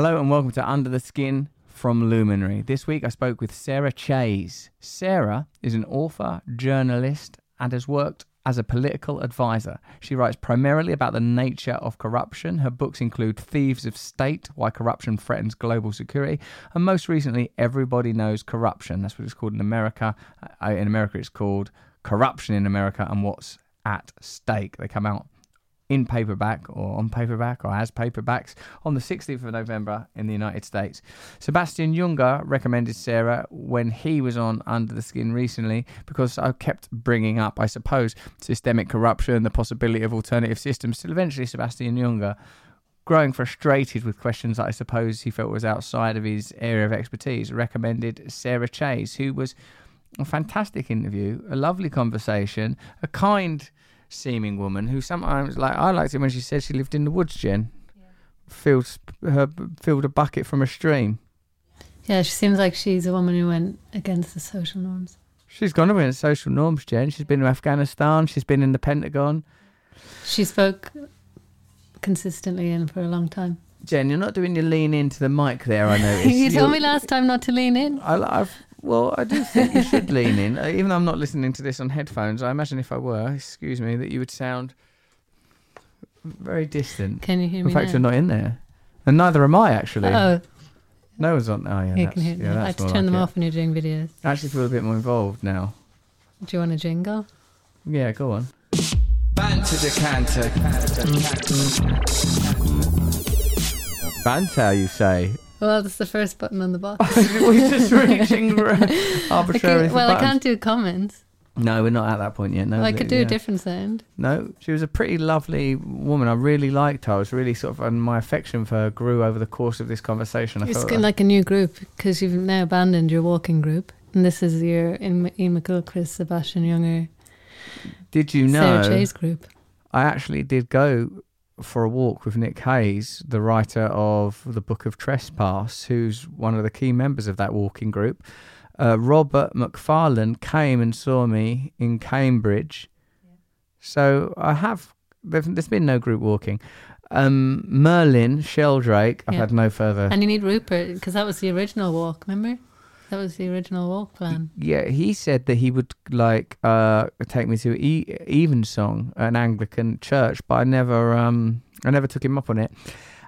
Hello and welcome to Under the Skin from Luminary. This week I spoke with Sarah Chayes. Sarah is an author, journalist, and has worked as a political advisor. She writes primarily about the nature of corruption. Her books include Thieves of State Why Corruption Threatens Global Security, and most recently, Everybody Knows Corruption. That's what it's called in America. Uh, In America, it's called Corruption in America and What's at Stake. They come out in paperback or on paperback or as paperbacks on the 16th of November in the United States. Sebastian Junger recommended Sarah when he was on Under the Skin recently because I kept bringing up, I suppose, systemic corruption, the possibility of alternative systems, till eventually Sebastian Junger growing frustrated with questions that I suppose he felt was outside of his area of expertise, recommended Sarah Chayes, who was a fantastic interview, a lovely conversation, a kind seeming woman who sometimes like I liked it when she said she lived in the woods, Jen. Filled her filled a bucket from a stream. Yeah, she seems like she's a woman who went against the social norms. She's gone away in social norms, Jen. She's been to Afghanistan, she's been in the Pentagon. She spoke consistently and for a long time. Jen, you're not doing your lean into the mic there, I noticed. you told me You're- last time not to lean in. I, I've, well, I do think you should lean in. Uh, Even though I'm not listening to this on headphones, I imagine if I were, excuse me, that you would sound very distant. Can you hear me? In fact, now? you're not in there. And neither am I, actually. Oh, No one's on. Oh, yeah. you that's, can hear yeah, me. I that's had to more turn them it. off when you're doing videos. I actually feel a bit more involved now. Do you want a jingle? Yeah, go on. Banter decanter. Banter, you say? Well, that's the first button on the box. We're just reaching I arbitrarily can, for well, I can't do comments. No, we're not at that point yet. No, Well, I could do yeah. a different sound. No, she was a pretty lovely woman. I really liked her. I was really sort of, and my affection for her grew over the course of this conversation. I It's kind like a new group because you've now abandoned your walking group. And this is your Iain McGilchrist, Sebastian Junger, Did you Sarah know? Chayes group. I actually did go for a walk with Nick Hayes, the writer of the Book of Trespass, who's one of the key members of that walking group. Uh, Robert Macfarlane came and saw me in Cambridge. So I have, there's, there's been no group walking. Um, Merlin, Sheldrake, I've Yeah. had no further. And you need Rupert because that was the original walk, remember? That was the original walk plan. Yeah, he said that he would like uh take me to e- Evensong, an Anglican church, but I never um I never took him up on it.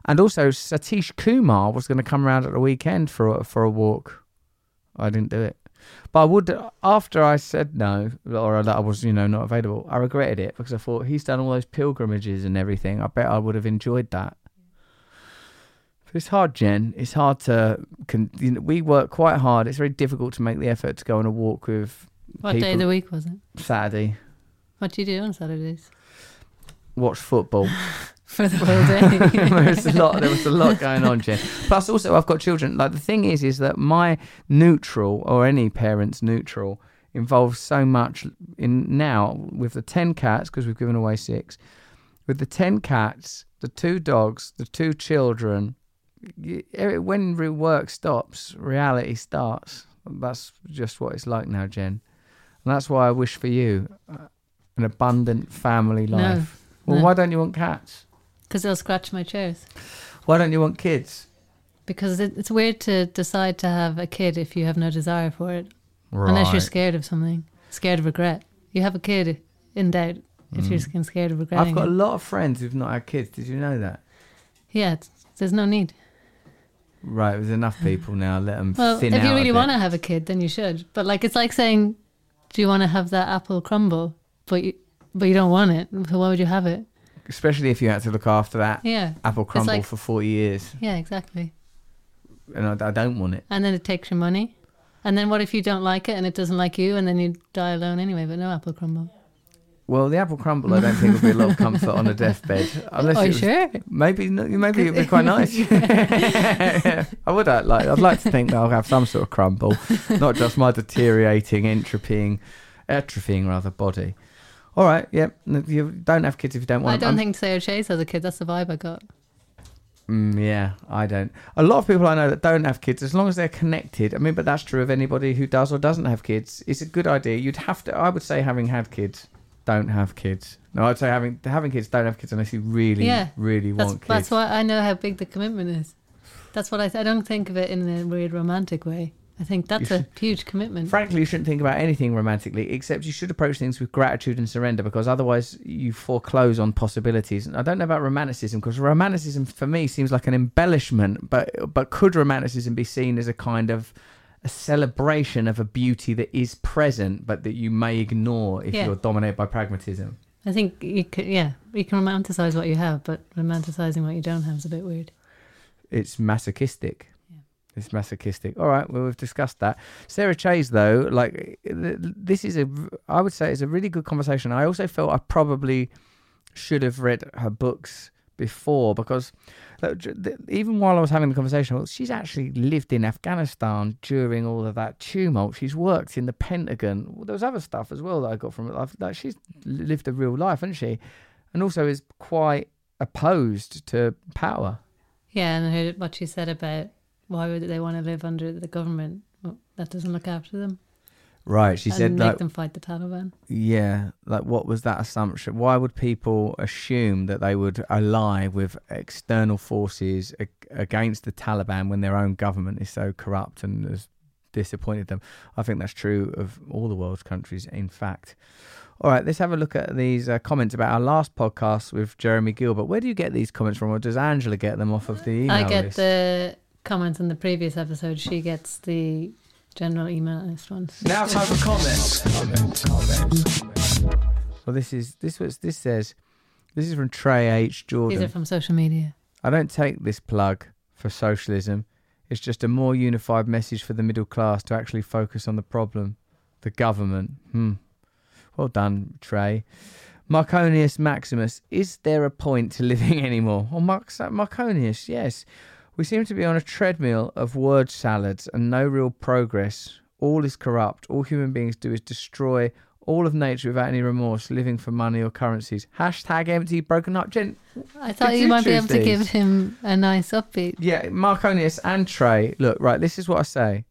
And also Satish Kumar was going to come around at the weekend for a, for a walk. I didn't do it. But I would after I said no or that I was, you know, not available. I regretted it because I thought he's done all those pilgrimages and everything. I bet I would have enjoyed that. It's hard, Jen. It's hard to. Con- you know, we work quite hard. It's very difficult to make the effort to go on a walk with What day of the week was it? Saturday, What do you do on Saturdays? watch football. For the whole day. there was a lot. There was a lot going on, Jen. Plus, also, I've got children. Like the thing is, is that my neutral or any parent's neutral involves so much in now with the ten cats because we've given away six. With the ten cats, the two dogs, the two children. When work stops, reality starts. That's just what it's like now, Jen. And that's why I wish for you uh, an abundant family No, life. Well, no. why don't you want cats? Because they'll scratch my chairs. Why don't you want kids? Because it, it's weird to decide to have a kid if you have no desire for it. Unless you're scared of something, scared of regret. You have a kid in doubt if you're skin- scared of regretting Mm. I've got a lot of friends who've not had kids. Did you know that? Yeah, it's, there's no need. Right, there's enough people now. Let them Well, if you really want to have a kid, then you should. But like, it's like saying, "Do you want to have that apple crumble?" But you, but you don't want it. So why would you have it? Especially if you had to look after that Yeah, apple crumble like- for 40 years. yeah, exactly. And I, I don't want it. And then it takes your money. And then what if you don't like it and it doesn't like you, and then you die alone anyway? But no apple crumble. Well, the apple crumble, I don't think would be a lot of comfort on a deathbed. Unless Are it you sure? Maybe, maybe it'd be quite nice. I would uh, like. I'd like to think that I'll have some sort of crumble, not just my deteriorating, entropying, atrophying rather body. All right, yep. n- You don't have kids if you don't want. I don't I'm- think Sarah Chayes has a kid. That's the vibe I got. Mm, yeah, I don't. A lot of people I know that don't have kids, as long as they're connected. I mean, but that's true of anybody who does or doesn't have kids. It's a good idea. You'd have to. I would say having had kids, don't have kids. No, I'd say having having kids, don't have kids unless you really, Yeah, really That's want kids. that's why I know how big the commitment is. That's what I. Th- I don't think of it in a weird romantic way. I think that's a huge commitment. Frankly, you shouldn't think about anything romantically, except you should approach things with gratitude and surrender, because otherwise you foreclose on possibilities. And I don't know about romanticism, because romanticism for me seems like an embellishment, but but could romanticism be seen as a kind of a celebration of a beauty that is present, but that you may ignore if Yeah. you're dominated by pragmatism? I think you could. Yeah, you can romanticize what you have, but romanticizing what you don't have is a bit weird. It's masochistic. Yeah. It's masochistic. All right, well, we've discussed that. Sarah Chayes, though, like this is a, I would say, it's a really good conversation. I also felt I probably should have read her books before because like, j- th- even while I was having the conversation, well, she's actually lived in Afghanistan during all of that tumult. She's worked in the Pentagon. Well, there was other stuff as well that I got from it. Like, she's lived a real life, hasn't she? And also is quite opposed to power. Yeah, and I heard what she said about why would they want to live under the government that doesn't look after them Right. She and said make like them fight the Taliban. Yeah, like what was that assumption? Why would people assume that they would ally with external forces ag- against the Taliban when their own government is so corrupt and has disappointed them? I think that's true of all the world's countries, in fact. All right, let's have a look at these uh, comments about our last podcast with Jeremy Gilbert. Where do you get these comments from, or does Angela get them off of the email I get list? the comments in the previous episode. She gets the general email list ones. Now time for comments. Well, this is this was this says this is from Trey H Jordan. These are from social media. I don't take this plug for socialism. It's just a more unified message for the middle class to actually focus on the problem, the government. Hmm. Well done, Trey. Marconius Maximus, is there a point to living anymore? Oh, Mark, Marconius, yes. We seem to be on a treadmill of word salads and no real progress. All is corrupt. All human beings do is destroy all of nature without any remorse, living for money or currencies. Hashtag empty, broken up. Gent, I thought you you might be able to give him a nice upbeat. Yeah, Marconius and Trey. Look, right, this is what I say.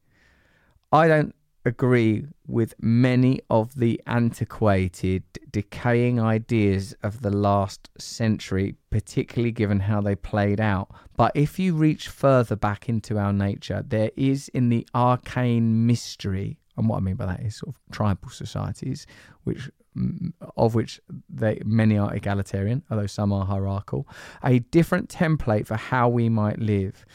I don't agree with many of the antiquated, decaying ideas of the last century, particularly given how they played out. But if you reach further back into our nature, there is in the arcane mystery, and what I mean by that is sort of tribal societies, which mm, of which they many are egalitarian, although some are hierarchical, a different template for how we might live.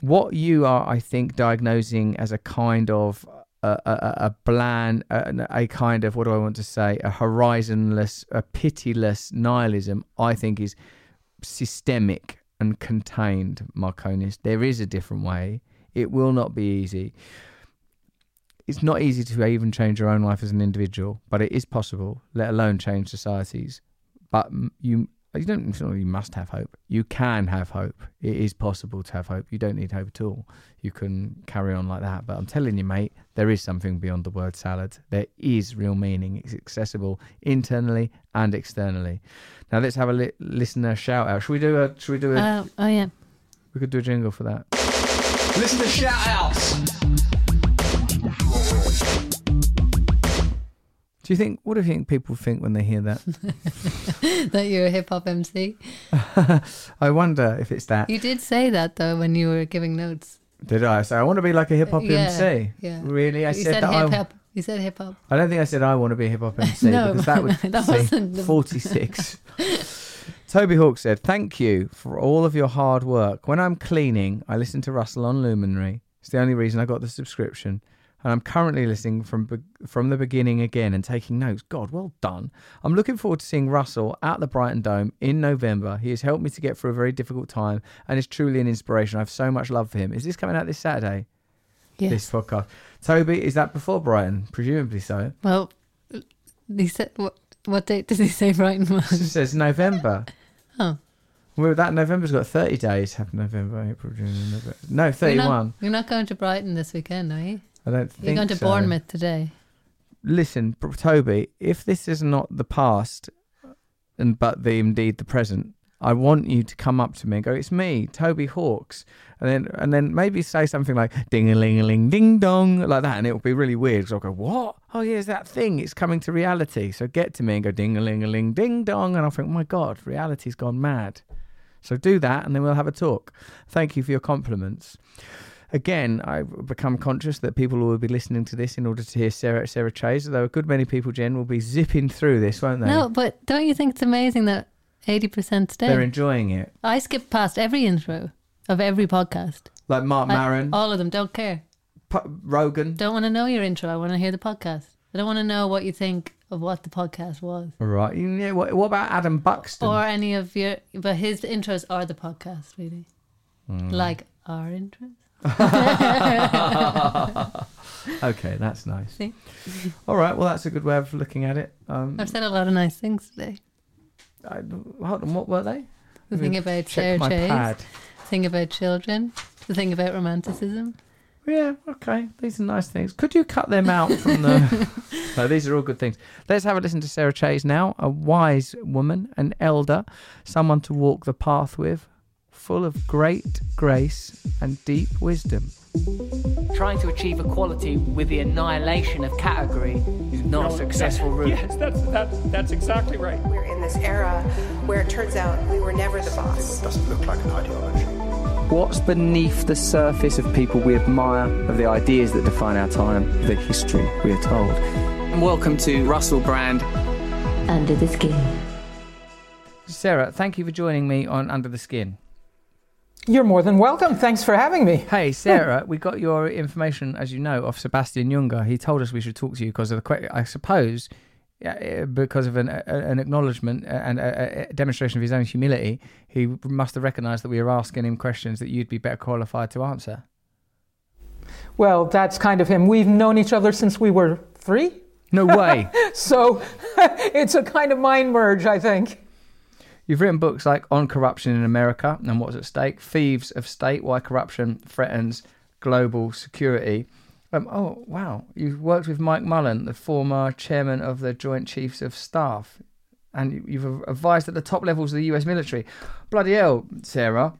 What you are, I think, diagnosing as a kind of a, a, bland, a, a kind of what do I want to say, a horizonless, a pitiless nihilism, I think is systemic and contained, Marconius. There is a different way. It will not be easy. It's not easy to even change your own life as an individual, but it is possible, let alone change societies. But you you don't it's you must have hope. You can have hope. It is possible to have hope. You don't need hope at all. You can carry on like that. But I'm telling you, mate, there is something beyond the word salad. There is real meaning. It's accessible internally and externally. Now let's have a li- listener shout out. Should we do a? Should we do a? Uh, oh yeah, we could do a jingle for that. Listener shout outs. Do you think? What do you think people think when they hear that? that you're a hip hop MC. I wonder if it's that. You did say that though when you were giving notes. Did I say I want to be like a hip hop Yeah, MC? yeah. Really? I you said, said that. hip hop. You said hip hop. I don't think I said I want to be a hip hop MC No, because that would that say wasn't 46. Toby Hawk said, "Thank you for all of your hard work. When I'm cleaning, I listen to Russell on Luminary. It's the only reason I got the subscription." And I'm currently listening from be- from the beginning again and taking notes. God, well done. I'm looking forward to seeing Russell at the Brighton Dome in November. He has helped me to get through a very difficult time and is truly an inspiration. I have so much love for him. Is this coming out this Saturday? Yes. This podcast. Toby, is that before Brighton? Presumably so. Well, he said what? What date did he say Brighton It was? says November. Oh, Well, that November's got 30 days. Have November, April, June, November. No, you're 31. not, you're not going to Brighton this weekend, are you? I don't think You're going to so. Bournemouth today. Listen, Toby, if this is not the past, uh, and but the indeed the present, I want you to come up to me and go, "It's me, Toby Hawks," and then and then maybe say something like "ding a ling a ling ding dong" like that, and it will be really weird. So I'll go, "What? Oh, yeah, it's that thing. It's coming to reality." So get to me and go "ding a ling a ling ding dong," and I'll think, "Oh my God, reality's gone mad." So do that, and then we'll have a talk. Thank you for your compliments. Again, I've become conscious that people will be listening to this in order to hear Sarah Sarah Chayes. Though a good many people, Jen, will be zipping through this, won't they? No, but don't you think it's amazing that 80% stay? They're enjoying it. I skip past every intro of every podcast. Like Marc Maron, all of them. Don't care. P- Rogan. Don't want to know your intro. I want to hear the podcast. I don't want to know what you think of what the podcast was. Right. You know, what, what about Adam Buxton? Or any of your, but his intros are the podcast, really. Hmm. Like our intros. okay, that's nice. See? All right. Well, that's a good way of looking at it. Um, I've said a lot of nice things today. I, hold on. What were they? The thing about Sarah my Chayes, pad. the thing about children, the thing about romanticism. Yeah, okay. These are nice things. Could you cut them out from the. no, these are all good things. Let's have a listen to Sarah Chayes now, a wise woman, an elder, someone to walk the path with, full of great grace and deep wisdom. Trying to achieve equality with the annihilation of category is not a successful route. Yes, that's, that, that's exactly right. We're in this era where it turns out we were never the boss. doesn't look like an ideology. What's beneath the surface of people we admire, of the ideas that define our time, the history we are told? And welcome to Russell Brand. Under the Skin. Sarah, thank you for joining me on Under the Skin. You're more than welcome. Thanks for having me. Hey, Sarah, we got your information, as you know, off Sebastian Junger. He told us we should talk to you because of the, que- I suppose, yeah, eh, because of an, a, an acknowledgement and a, a demonstration of his own humility. He must have recognised that we were asking him questions that you'd be better qualified to answer. Well, that's kind of him. We've known each other since we were three. No way. So it's a kind of mind merge, I think. You've written books like On Corruption in America and What's at Stake, Thieves of State, Why Corruption Threatens Global Security. Um, oh, wow. You've worked with Mike Mullen, the former chairman of the Joint Chiefs of Staff, and you- you've advised at the top levels of the US military. Bloody hell, Sarah.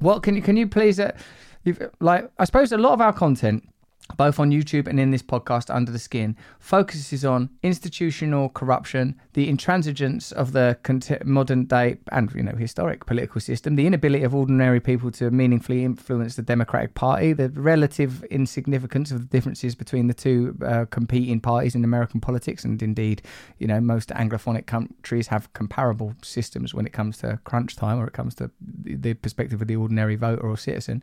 What can you can you please uh, like I suppose a lot of our content both on YouTube and in this podcast under the skin. Focuses on institutional corruption the intransigence of the modern day and you know historic political system the inability of ordinary people to meaningfully influence the democratic party the relative insignificance of the differences between the two uh, competing parties in american politics. And indeed you know most anglophonic countries have comparable systems when it comes to crunch time or it comes to the the perspective of the ordinary voter or citizen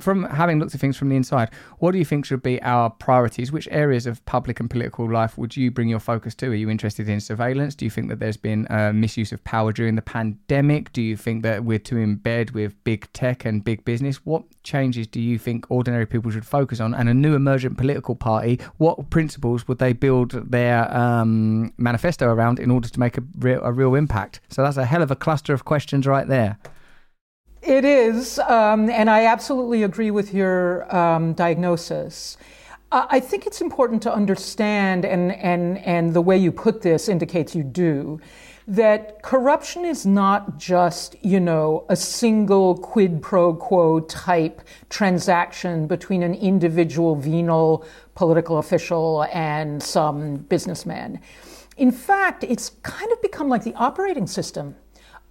from having looked at things from the inside, what do you think should be our priorities? Which areas of public and political life would you bring your focus to? Are you interested in surveillance? Do you think that there's been uh, misuse of power during the pandemic? Do you think that we're too in bed with big tech and big business? What changes do you think ordinary people should focus on? And a new emergent political party, what principles would they build their um, manifesto around in order to make a real, a real impact? So that's a hell of a cluster of questions right there. It is, um, and I absolutely agree with your um, diagnosis. I I think it's important to understand, and, and, and the way you put this indicates you do, that corruption is not just, you know, a single quid pro quo type transaction between an individual venal political official and some businessman. In fact, it's kind of become like the operating system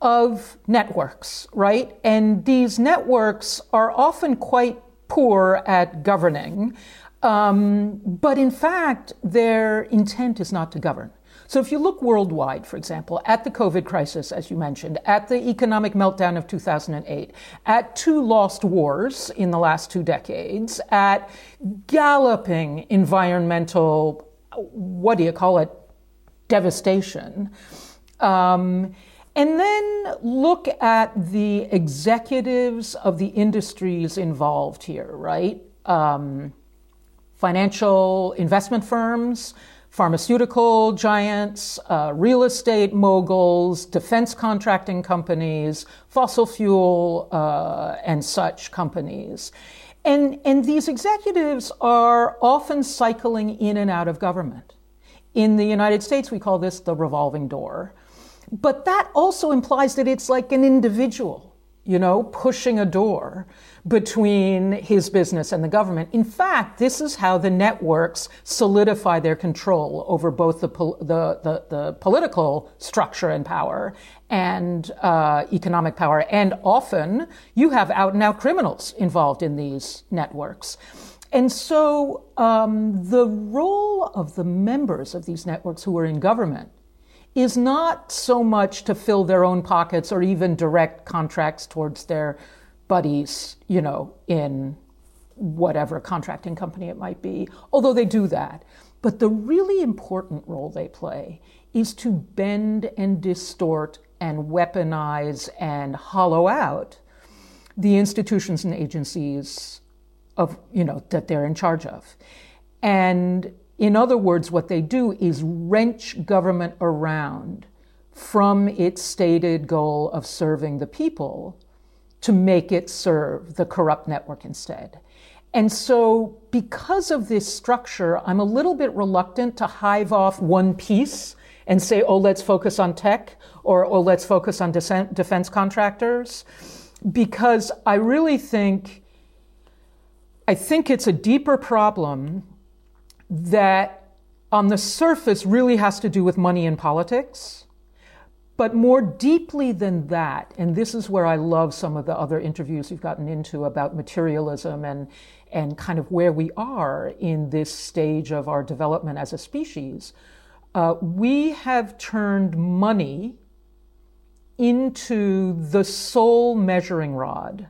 of networks, right? And these networks are often quite poor at governing, um, but in fact, their intent is not to govern. So if you look worldwide, for example, at the COVID crisis, as you mentioned, at the economic meltdown of 2008, at two lost wars in the last two decades, at galloping environmental, what do you call it, devastation, um, and then look at the executives of the industries involved here, right? Um, financial investment firms, pharmaceutical giants, uh, real estate moguls, defense contracting companies, fossil fuel uh, and such companies. And, and these executives are often cycling in and out of government. In the United States, we call this the revolving door. But that also implies that it's like an individual. you know, pushing a door between his business and the government. In fact, this is how the networks solidify their control over both the, the, the, the political structure and power and uh, economic power. And often you have out and out criminals involved in these networks. And so um, the role of the members of these networks who are in government is not so much to fill their own pockets or even direct contracts towards their buddies, you know, in whatever contracting company it might be, although they do that. But the really important role they play is to bend and distort and weaponize and hollow out the institutions and agencies of, you know, that they're in charge of. And in other words, what they do is wrench government around from its stated goal of serving the people to make it serve the corrupt network instead. And so, because of this structure, I'm a little bit reluctant to hive off one piece and say, oh, let's focus on tech or oh, let's focus on defense contractors, because I really think, I think it's a deeper problem that on the surface really has to do with money and politics. But more deeply than that, and this is where I love some of the other interviews you've gotten into about materialism and, and kind of where we are in this stage of our development as a species, uh, we have turned money into the sole measuring rod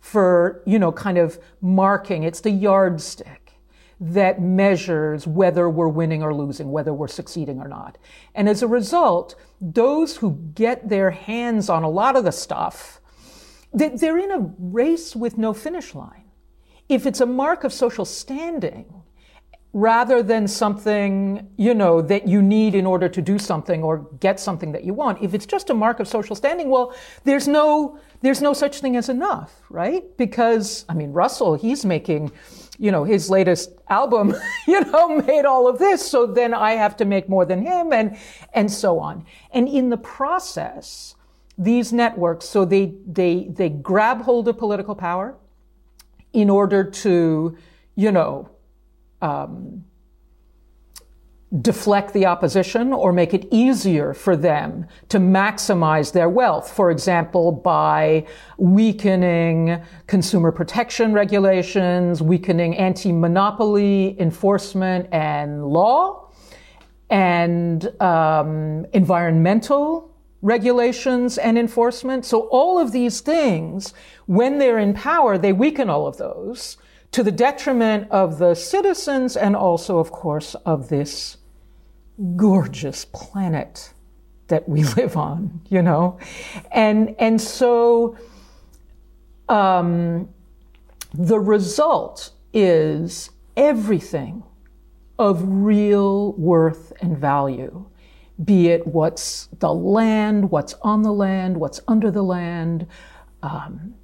for, you know, kind of marking. It's the yardstick that measures whether we're winning or losing, whether we're succeeding or not. And as a result, those who get their hands on a lot of the stuff, they're in a race with no finish line. If it's a mark of social standing, rather than something, you know, that you need in order to do something or get something that you want. If it's just a mark of social standing, well, there's no, there's no such thing as enough, right? Because, I mean, Russell, he's making, you know, his latest album, you know, made all of this. So then I have to make more than him and, and so on. And in the process, these networks, so they, they, they grab hold of political power in order to, you know, um, deflect the opposition or make it easier for them to maximize their wealth. For example, by weakening consumer protection regulations, weakening anti-monopoly enforcement and law, and um, environmental regulations and enforcement. So all of these things, when they're in power, they weaken all of those to the detriment of the citizens and also, of course, of this gorgeous planet that we live on, you know? And, and so um, the result is everything of real worth and value, be it what's the land, what's on the land, what's under the land, um,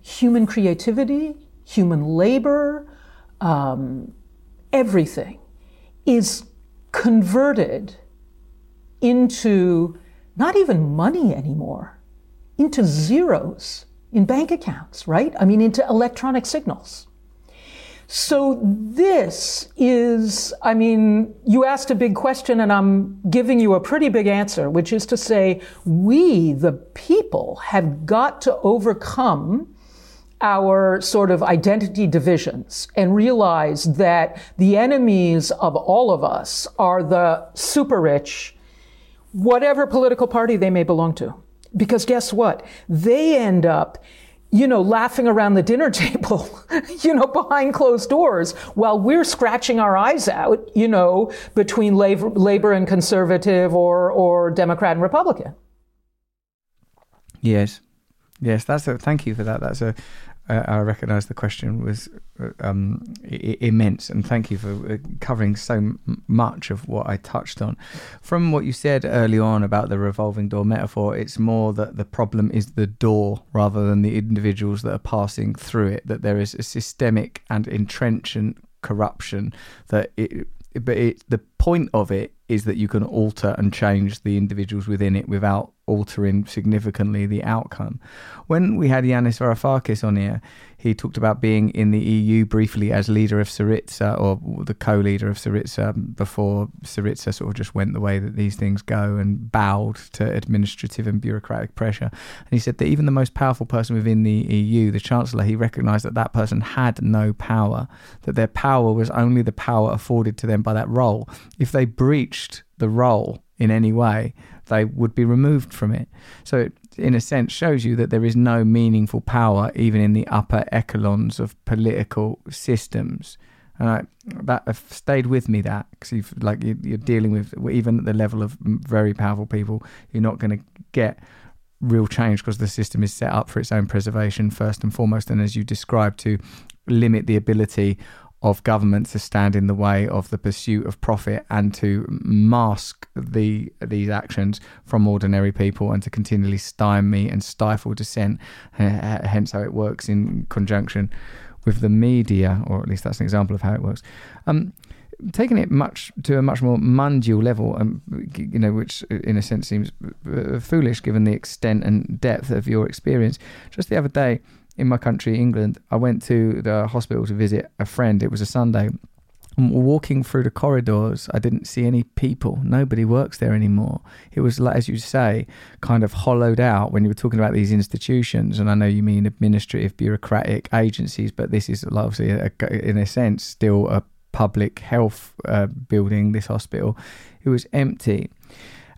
human creativity, human labor, um, everything is converted into not even money anymore, into zeros in bank accounts, right? I mean, into electronic signals. So this is, I mean, you asked a big question and I'm giving you a pretty big answer, which is to say, we, the people, have got to overcome our sort of identity divisions and realize that the enemies of all of us are the super rich, whatever political party they may belong to. Because guess what? They end up you know, laughing around the dinner table, you know, behind closed doors while we're scratching our eyes out, you know, between labor, labor and conservative or, or Democrat and Republican. Yes. Yes, that's a thank you for that. That's a uh, I recognise the question was uh, um, I- immense, and thank you for uh, covering so m- much of what I touched on. From what you said early on about the revolving door metaphor, it's more that the problem is the door rather than the individuals that are passing through it. That there is a systemic and entrenchant corruption that it, but it, the point of it is that you can alter and change the individuals within it without altering significantly the outcome. When we had Yanis Varoufakis on here, he talked about being in the EU briefly as leader of Syriza or the co-leader of Syriza um, before Syriza sort of just went the way that these things go and bowed to administrative and bureaucratic pressure. And he said that even the most powerful person within the EU, the chancellor, he recognised that that person had no power, that their power was only the power afforded to them by that role. If they breached the role in any way, they would be removed from it. So it, in a sense, shows you that there is no meaningful power even in the upper echelons of political systems. And I, that uh, stayed with me. That because you've like you're dealing with even at the level of very powerful people, you're not going to get real change because the system is set up for its own preservation first and foremost, and as you described, to limit the ability of governments to stand in the way of the pursuit of profit and to mask the these actions from ordinary people and to continually stymie and stifle dissent. hence, how it works in conjunction with the media, or at least that's an example of how it works. Um, taking it much to a much more mundial level, um, you know, which in a sense seems uh, foolish given the extent and depth of your experience. Just the other day in my country, England, I went to the hospital to visit a friend. It was a Sunday. walking through the corridors, I didn't see any people. Nobody works there anymore. It was, as you say, kind of hollowed out when you were talking about these institutions. And I know you mean administrative, bureaucratic agencies, but this is obviously, a, in a sense, still a public health uh, building, this hospital. It was empty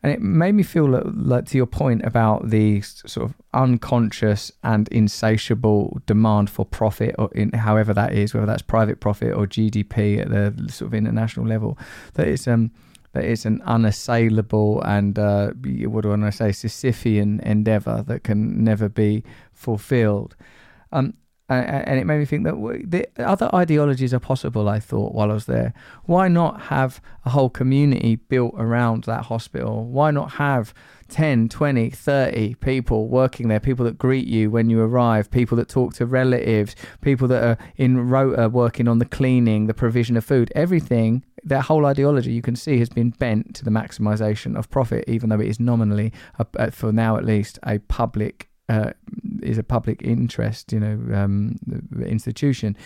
and it made me feel like, like, to your point about the sort of unconscious and insatiable demand for profit or in however that is whether that's private profit or gdp at the sort of international level that it's um that it's an unassailable and uh, what do I say Sisyphean endeavor that can never be fulfilled. Um, and it made me think that the other ideologies are possible. I thought while I was there, why not have a whole community built around that hospital? Why not have 10, 20, 30 people working there, people that greet you when you arrive, people that talk to relatives, people that are in rota working on the cleaning, the provision of food, everything, that whole ideology you can see has been bent to the maximization of profit, even though it is nominally, for now at least, a public uh, is a public interest, you know, um, institution.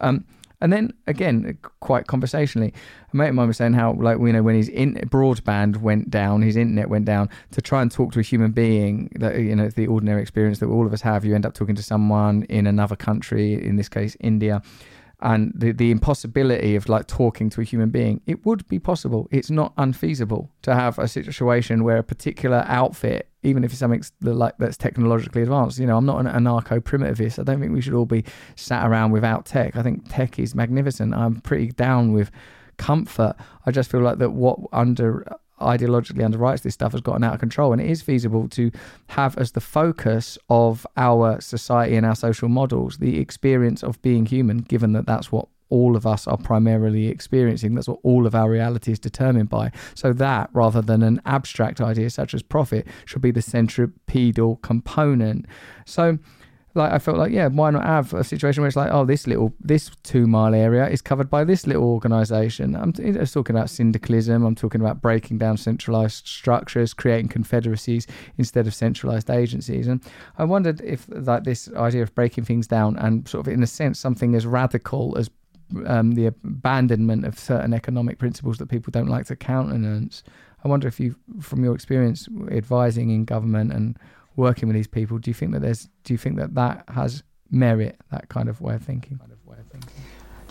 Um, and then again, quite conversationally, a mate of mine was saying how, like, you know, when his in- broadband went down, his internet went down, to try and talk to a human being, that you know, the ordinary experience that all of us have, you end up talking to someone in another country, in this case, India and the, the impossibility of like talking to a human being it would be possible it's not unfeasible to have a situation where a particular outfit even if it's something like that's technologically advanced you know i'm not an anarcho-primitivist. I don't think we should all be sat around without tech. I think tech is magnificent. I'm pretty down with comfort. I just feel like that what under ideologically underwrites this stuff has gotten out of control and it is feasible to have as the focus of our society and our social models the experience of being human given that that's what all of us are primarily experiencing that's what all of our reality is determined by so that rather than an abstract idea such as profit should be the centripetal component so like I felt like, yeah, why not have a situation where it's like, oh, this little, this two mile area is covered by this little organisation. I'm, talking about syndicalism. I'm talking about breaking down centralised structures, creating confederacies instead of centralised agencies. And I wondered if like this idea of breaking things down and sort of, in a sense, something as radical as um, the abandonment of certain economic principles that people don't like to countenance. I wonder if you, from your experience advising in government and working with these people, do you think that there's do you think that that has merit that kind of way of thinking?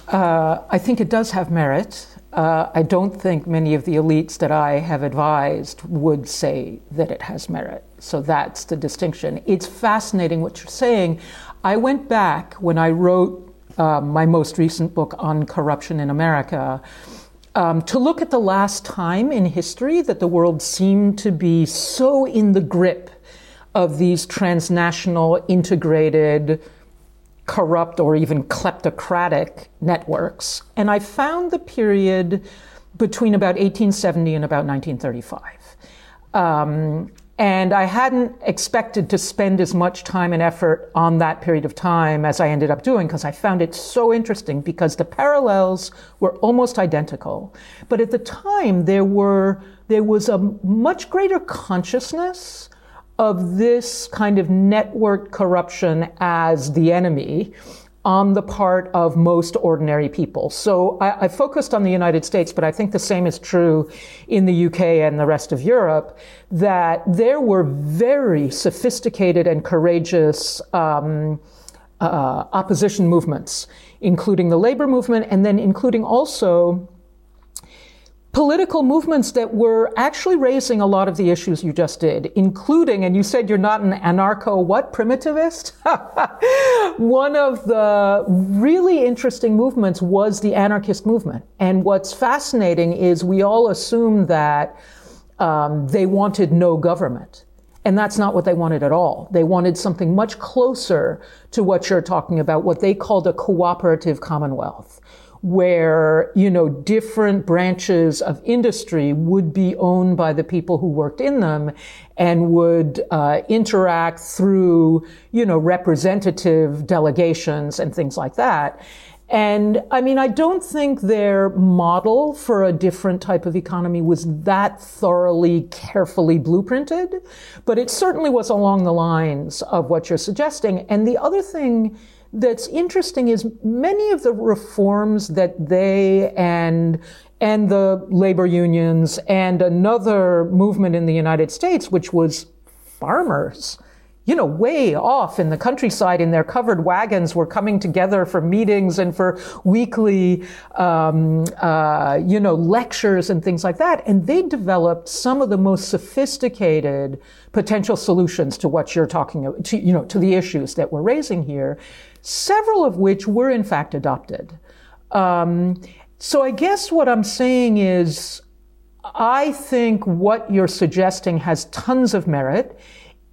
Uh, I think it does have merit. Uh, I don't think many of the elites that I have advised would say that it has merit. So that's the distinction. It's fascinating what you're saying. I went back when I wrote uh, my most recent book on corruption in America. Um, to look at the last time in history that the world seemed to be so in the grip of these transnational, integrated, corrupt, or even kleptocratic networks. And I found the period between about 1870 and about 1935. Um, and I hadn't expected to spend as much time and effort on that period of time as I ended up doing because I found it so interesting because the parallels were almost identical. But at the time, there were, there was a much greater consciousness of this kind of network corruption as the enemy on the part of most ordinary people. So I, I, focused on the United States, but I think the same is true in the UK and the rest of Europe, that there were very sophisticated and courageous um, uh, opposition movements, including the labor movement, and then including also political movements that were actually raising a lot of the issues you just did, including, and you said you're not an anarcho what primitivist? One of the really interesting movements was the anarchist movement. And what's fascinating is we all assume that um, they wanted no government. And that's not what they wanted at all. They wanted something much closer to what you're talking about, what they called a cooperative commonwealth where, you know, different branches of industry would be owned by the people who worked in them and would uh, interact through, you know, representative delegations and things like that. And I mean, I don't think their model for a different type of economy was that thoroughly, carefully blueprinted, but it certainly was along the lines of what you're suggesting. And the other thing that's interesting is many of the reforms that they and and the labor unions and another movement in the United States, which was farmers, you know, way off in the countryside in their covered wagons were coming together for meetings and for weekly, um, uh, you know, lectures and things like that. And they developed some of the most sophisticated potential solutions to what you're talking about, to, you know, to the issues that we're raising here, several of which were in fact adopted. Um, so I guess what I'm saying is, I think what you're suggesting has tons of merit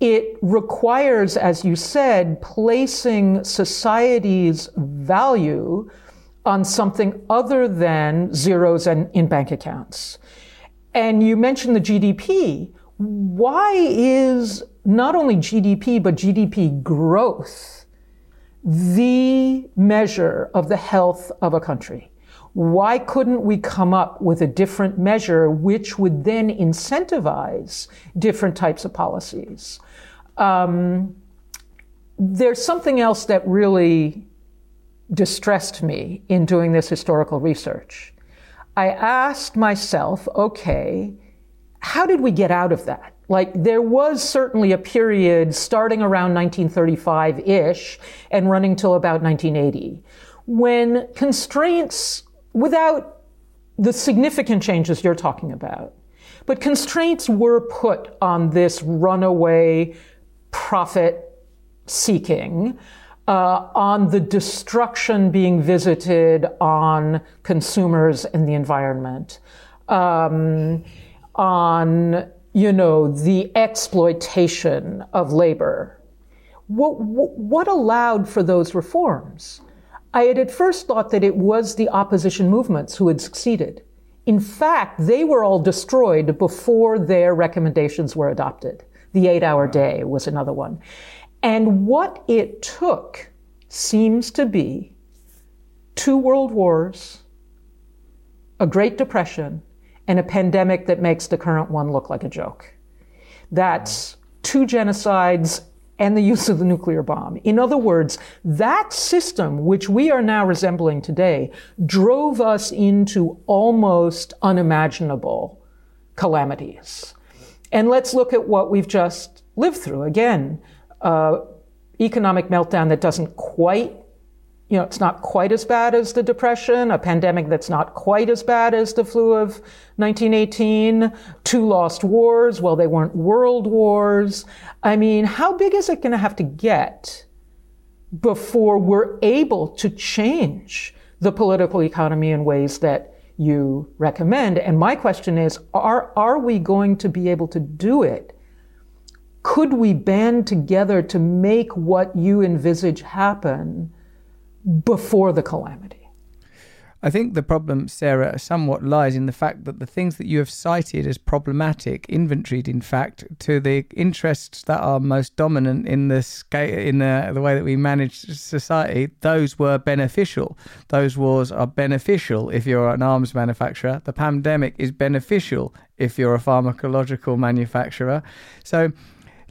it requires, as you said, placing society's value on something other than zeros and in bank accounts. And you mentioned the GDP. Why is not only GDP, but GDP growth the measure of the health of a country? Why couldn't we come up with a different measure which would then incentivize different types of policies? Um, there's something else that really distressed me in doing this historical research. I asked myself, okay, how did we get out of that? Like, there was certainly a period starting around 1935 ish and running till about 1980 when constraints, without the significant changes you're talking about, but constraints were put on this runaway profit seeking, uh, on the destruction being visited on consumers and the environment, um, on you know the exploitation of labor. What, what allowed for those reforms? I had at first thought that it was the opposition movements who had succeeded. In fact, they were all destroyed before their recommendations were adopted. The eight hour day was another one. And what it took seems to be two world wars, a Great Depression, and a pandemic that makes the current one look like a joke. That's two genocides and the use of the nuclear bomb. In other words, that system, which we are now resembling today, drove us into almost unimaginable calamities. And let's look at what we've just lived through. Again, uh, economic meltdown that doesn't quite, you know, it's not quite as bad as the Depression, a pandemic that's not quite as bad as the flu of 1918, two lost wars. Well, they weren't world wars. I mean, how big is it going to have to get before we're able to change the political economy in ways that you recommend. And my question is, are, are we going to be able to do it? Could we band together to make what you envisage happen before the calamity? I think the problem, Sarah, somewhat lies in the fact that the things that you have cited as problematic, inventoried, in fact, to the interests that are most dominant in the scale, in the, the way that we manage society, those were beneficial. Those wars are beneficial if you're an arms manufacturer. The pandemic is beneficial if you're a pharmacological manufacturer. So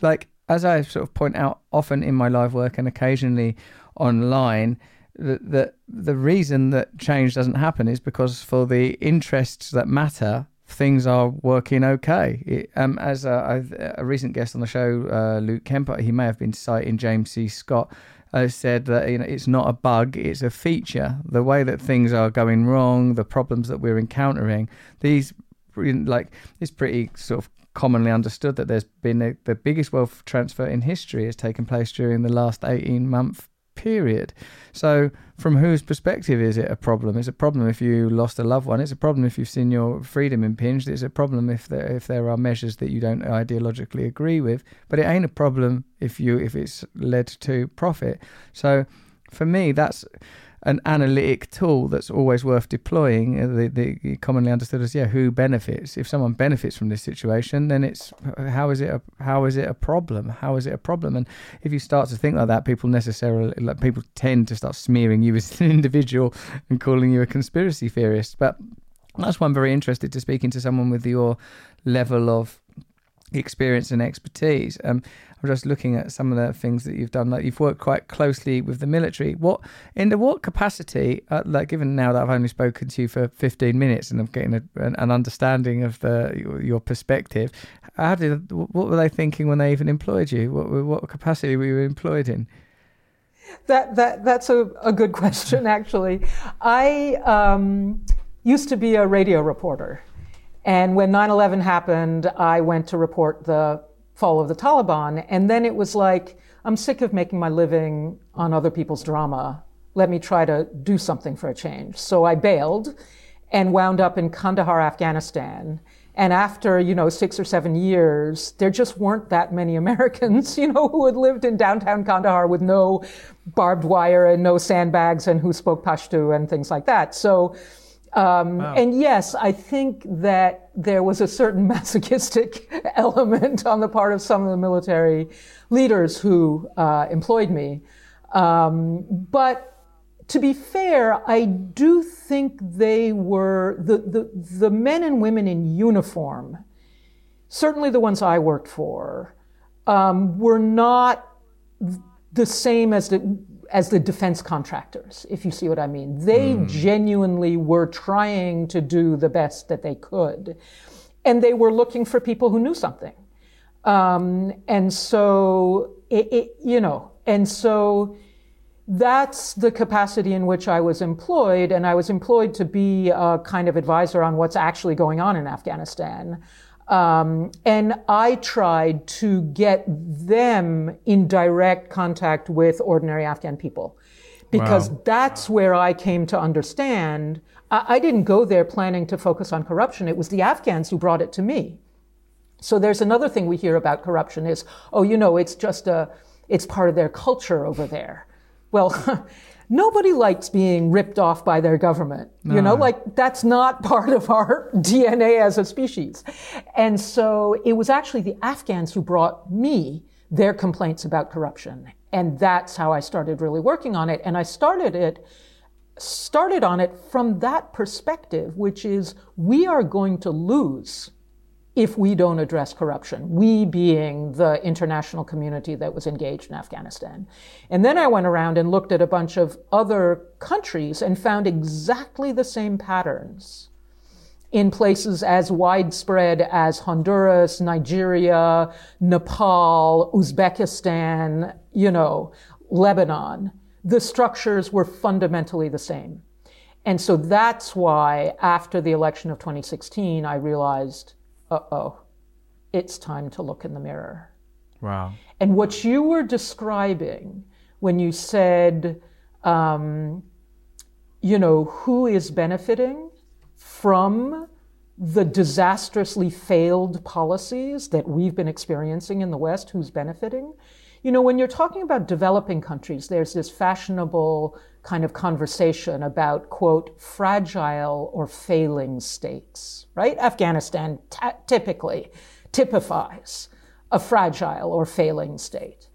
like as I sort of point out often in my live work and occasionally online, that the, the reason that change doesn't happen is because for the interests that matter, things are working okay. It, um, as a, a, recent guest on the show, uh, Luke Kemper, he may have been citing James C. Scott, uh, said that you know it's not a bug, it's a feature. The way that things are going wrong, the problems that we're encountering, these like it's pretty sort of commonly understood that there's been a, the biggest wealth transfer in history has taken place during the last 18 month period. So, from whose perspective is it a problem? It's a problem if you lost a loved one. It's a problem if you've seen your freedom impinged. It's a problem if there if there are measures that you don't ideologically agree with. But it ain't a problem if you if it's led to profit. So, for me, that's an analytic tool that's always worth deploying. Uh, the, the commonly understood as yeah, who benefits? If someone benefits from this situation, then it's how is it a how is it a problem? How is it a problem? And if you start to think like that, people necessarily like people tend to start smearing you as an individual and calling you a conspiracy theorist. But that's why I'm very interested to speaking to someone with your level of experience and expertise. Um, I'm just looking at some of the things that you've done. Like you've worked quite closely with the military. What in the what capacity? Uh, like given now that I've only spoken to you for 15 minutes and I'm getting a, an, an, understanding of the your, perspective. How did what were they thinking when they even employed you? What what capacity were you employed in? That that that's a, a good question actually. I um, used to be a radio reporter. And when 9 11 happened, I went to report the fall of the Taliban. And then it was like, I'm sick of making my living on other people's drama. Let me try to do something for a change. So I bailed and wound up in Kandahar, Afghanistan. And after, you know, six or seven years, there just weren't that many Americans, you know, who had lived in downtown Kandahar with no barbed wire and no sandbags and who spoke Pashto and things like that. So um, wow. And yes, I think that there was a certain masochistic element on the part of some of the military leaders who uh, employed me. Um, but to be fair, I do think they were the, the, the men and women in uniform, certainly the ones I worked for, um, were not the same as the as the defense contractors, if you see what I mean. They mm. genuinely were trying to do the best that they could. And they were looking for people who knew something. Um, and so, it, it, you know, and so that's the capacity in which I was employed. And I was employed to be a kind of advisor on what's actually going on in Afghanistan. Um, and I tried to get them in direct contact with ordinary Afghan people because wow. that's where I came to understand. I, I didn't go there planning to focus on corruption. It was the Afghans who brought it to me. So there's another thing we hear about corruption is, oh, you know, it's just a, it's part of their culture over there. Well, nobody likes being ripped off by their government. No. You know, like that's not part of our DNA as a species. And so it was actually the Afghans who brought me their complaints about corruption. And that's how I started really working on it. And I started it, started on it from that perspective, which is we are going to lose if we don't address corruption, we being the international community that was engaged in Afghanistan. And then I went around and looked at a bunch of other countries and found exactly the same patterns in places as widespread as Honduras, Nigeria, Nepal, Uzbekistan, you know, Lebanon. The structures were fundamentally the same. And so that's why after the election of 2016, I realized uh oh, it's time to look in the mirror. Wow. And what you were describing when you said, um, you know, who is benefiting from the disastrously failed policies that we've been experiencing in the West, who's benefiting? You know, when you're talking about developing countries, there's this fashionable kind of conversation about, quote, fragile or failing states, right? Afghanistan t- typically typifies a fragile or failing state.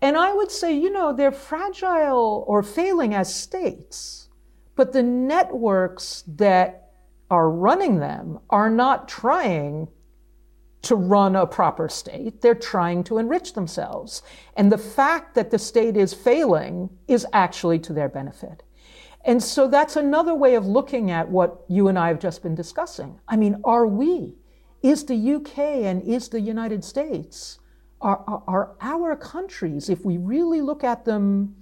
And I would say, you know, they're fragile or failing as states, but the networks that are running them are not trying to run a proper state. They're trying to enrich themselves. And the fact that the state is failing is actually to their benefit. And so that's another way of looking at what you and I have just been discussing. I mean, are we, is the UK and is the United States, are, are, are our countries, if we really look at them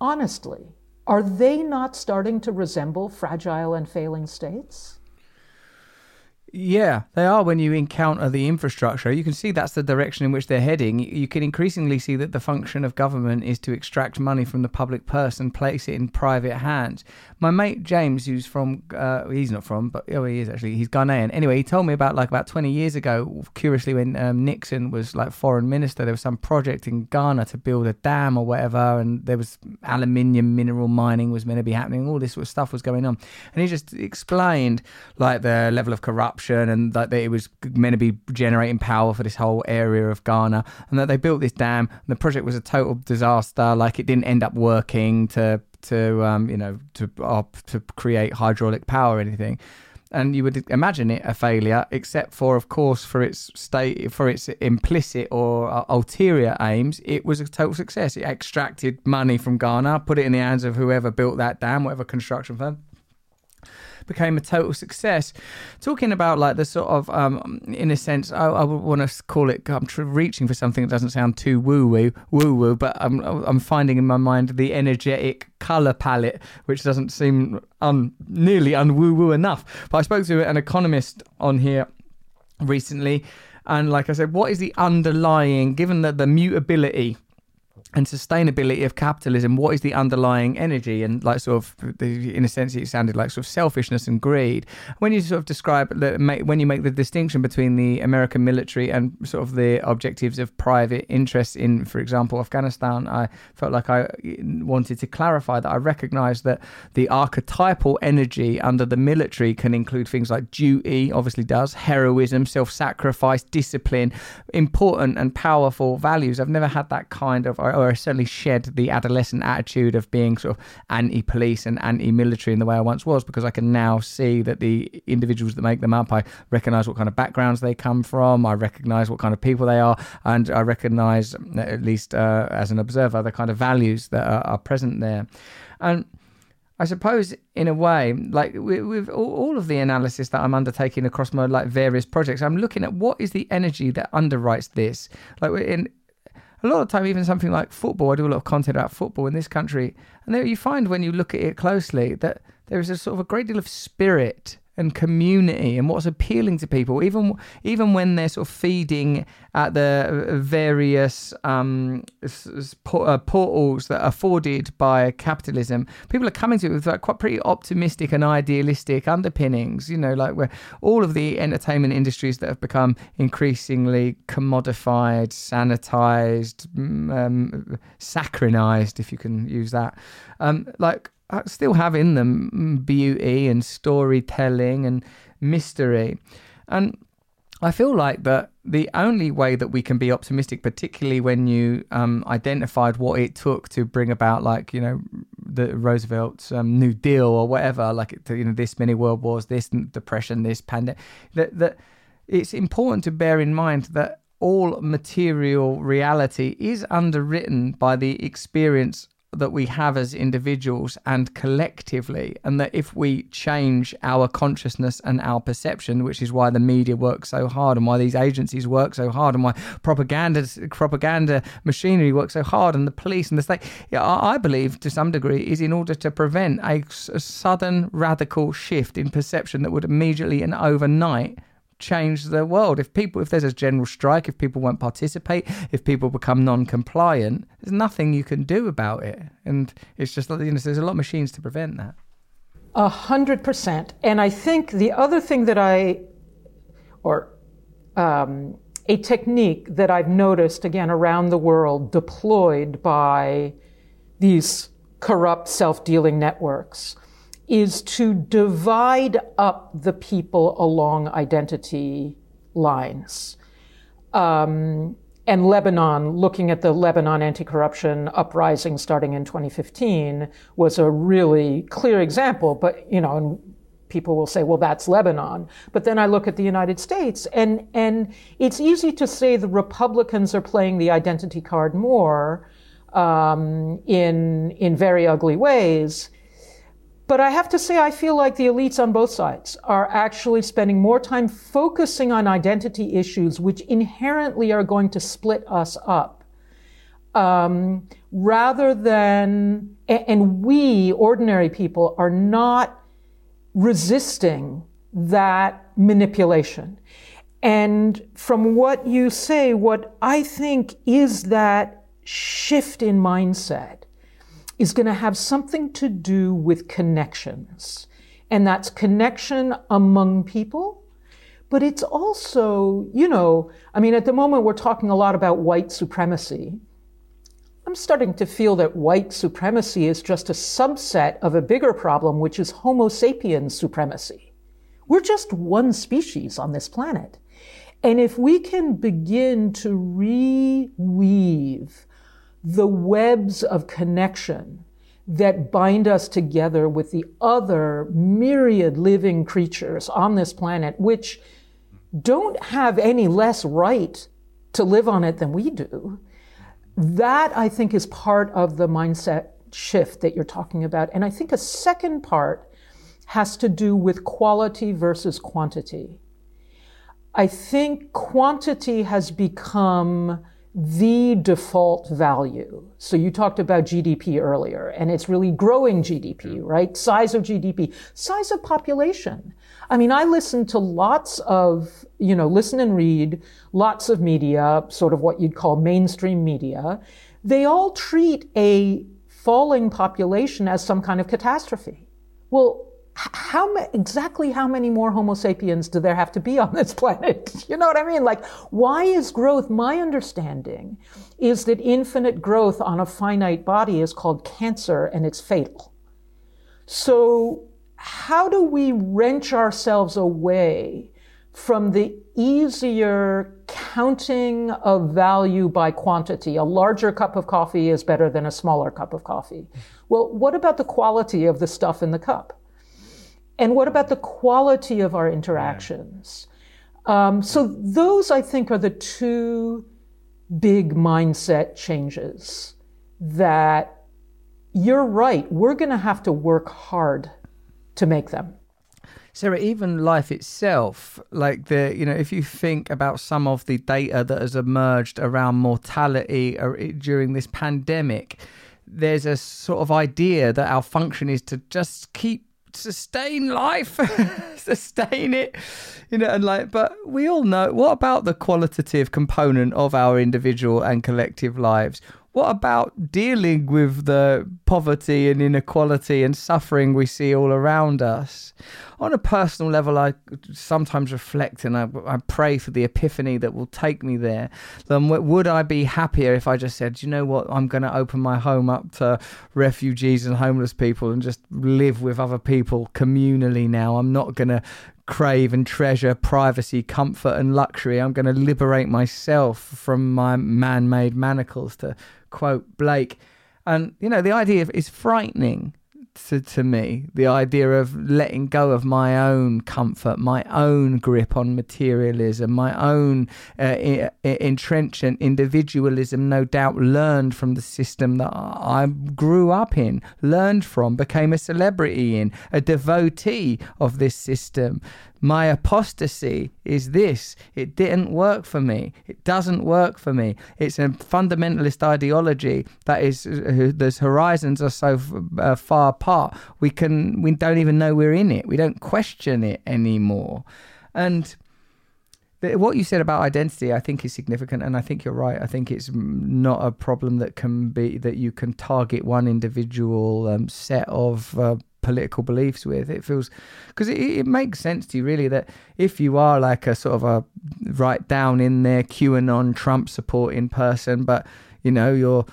honestly, are they not starting to resemble fragile and failing states? Yeah, they are when you encounter the infrastructure. You can see that's the direction in which they're heading. You can increasingly see that the function of government is to extract money from the public purse and place it in private hands. My mate James, who's from, uh, he's not from, but oh, he is actually, he's Ghanaian. Anyway, he told me about like about 20 years ago, curiously, when um, Nixon was like foreign minister, there was some project in Ghana to build a dam or whatever, and there was aluminium mineral mining was meant to be happening. All this sort of stuff was going on. And he just explained like the level of corruption corruption and that it was meant to be generating power for this whole area of Ghana and that they built this dam and the project was a total disaster like it didn't end up working to to um, you know to uh, to create hydraulic power or anything and you would imagine it a failure, except for, of course, for its state, for its implicit or uh, ulterior aims. It was a total success. It extracted money from Ghana, put it in the hands of whoever built that dam, whatever construction firm, became a total success. Talking about like the sort of, um, in a sense, I, I would want to call it. I'm reaching for something that doesn't sound too woo woo, woo woo, but I'm I'm finding in my mind the energetic color palette, which doesn't seem un, nearly unwoo woo enough. But I spoke to an economist on here recently, and like I said, what is the underlying, given that the mutability and sustainability of capitalism what is the underlying energy? And like sort of in a sense it sounded like sort of selfishness and greed. When you sort of describe when you make the distinction between the american military and sort of the objectives of private interests in for example afghanistan i felt like i wanted to clarify that i recognize that the archetypal energy under the military can include things like duty obviously does heroism self-sacrifice discipline important and powerful values. I've never had that kind of or certainly shed the adolescent attitude of being sort of anti-police and anti-military in the way I once was, because I can now see that the individuals that make them up, I recognise what kind of backgrounds they come from, I recognise what kind of people they are, and I recognise, at least uh, as an observer, the kind of values that are, are present there, and. I suppose, in a way, like with, all of the analysis that I'm undertaking across my like various projects, I'm looking at what is the energy that underwrites this. Like in a lot of time, even something like football, I do a lot of content about football in this country, and there you find when you look at it closely that there is a sort of a great deal of spirit and community and what's appealing to people, even even when they're sort of feeding at the various um, uh, portals that are afforded by capitalism. People are coming to it with like quite pretty optimistic and idealistic underpinnings. You know, like where all of the entertainment industries that have become increasingly commodified, sanitized, um, saccharinized, if you can use that, um, like still have in them beauty and storytelling and mystery. And I feel like that the only way that we can be optimistic, particularly when you um, identified what it took to bring about, like you know, the Roosevelt's um, New Deal or whatever, like you know, this many world wars, this depression, this pandemic, that that it's important to bear in mind that all material reality is underwritten by the experience that we have as individuals and collectively, and that if we change our consciousness and our perception, which is why the media works so hard and why these agencies work so hard and why propaganda propaganda machinery works so hard and the police and the state, I believe to some degree is in order to prevent a, a sudden radical shift in perception that would immediately and overnight change the world. If people, if there's a general strike, if people won't participate, if people become non-compliant, there's nothing you can do about it. And it's just you know, there's a lot of machines to prevent that. A hundred percent. And I think the other thing that I, or um, a technique that I've noticed again around the world deployed by these corrupt self-dealing networks is to divide up the people along identity lines. Um, and Lebanon, looking at the Lebanon anti-corruption uprising starting in 2015, was a really clear example. But you know, people will say, well, that's Lebanon. But then I look at the United States, and, and it's easy to say the Republicans are playing the identity card more um, in, in very ugly ways. But I have to say, I feel like the elites on both sides are actually spending more time focusing on identity issues, which inherently are going to split us up, um, rather than, and we, ordinary people, are not resisting that manipulation. And from what you say, what I think is that shift in mindset is going to have something to do with connections. And that's connection among people. But it's also, you know, I mean, at the moment we're talking a lot about white supremacy. I'm starting to feel that white supremacy is just a subset of a bigger problem, which is Homo sapiens supremacy. We're just one species on this planet. And if we can begin to reweave the webs of connection that bind us together with the other myriad living creatures on this planet, which don't have any less right to live on it than we do. That, I think, is part of the mindset shift that you're talking about. And I think a second part has to do with quality versus quantity. I think quantity has become the default value. So you talked about GDP earlier, and it's really growing GDP, right? Size of GDP, size of population. I mean, I listen to lots of, you know, listen and read lots of media, sort of what you'd call mainstream media. They all treat a falling population as some kind of catastrophe. Well, how exactly how many more Homo sapiens do there have to be on this planet? You know what I mean? Like, why is growth? My understanding is that infinite growth on a finite body is called cancer and it's fatal. So, how do we wrench ourselves away from the easier counting of value by quantity? A larger cup of coffee is better than a smaller cup of coffee. Well, what about the quality of the stuff in the cup? And what about the quality of our interactions? Um, so those, I think, are the two big mindset changes that you're right. We're going to have to work hard to make them. Sarah, even life itself, like the, you know, if you think about some of the data that has emerged around mortality uh, during this pandemic, there's a sort of idea that our function is to just keep sustain life, sustain it, you know, and like, but we all know what about the qualitative component of our individual and collective lives? What about dealing with the poverty and inequality and suffering we see all around us? On a personal level, I sometimes reflect and I, I pray for the epiphany that will take me there. Then would I be happier if I just said, you know what, I'm going to open my home up to refugees and homeless people and just live with other people communally now? I'm not going to crave and treasure privacy, comfort, and luxury. I'm going to liberate myself from my man made manacles, to quote Blake. And, you know, the idea is frightening to, to me the idea of letting go of my own comfort, my own grip on materialism, my own uh, individualism, no doubt learned from the system that I grew up in, learned from, became a celebrity in, a devotee of this system. My apostasy is this it didn't work for me. It doesn't work for me. It's a fundamentalist ideology that is, those horizons are so uh, far apart. We, can, we don't even know we're in it. We don't question it anymore. And what you said about identity, I think, is significant, and I think you're right. I think it's not a problem that can be that you can target one individual um, set of uh, political beliefs with. It feels because it, it, makes sense to you really that if you are like a sort of a right down in there QAnon Trump supporting person, but you know your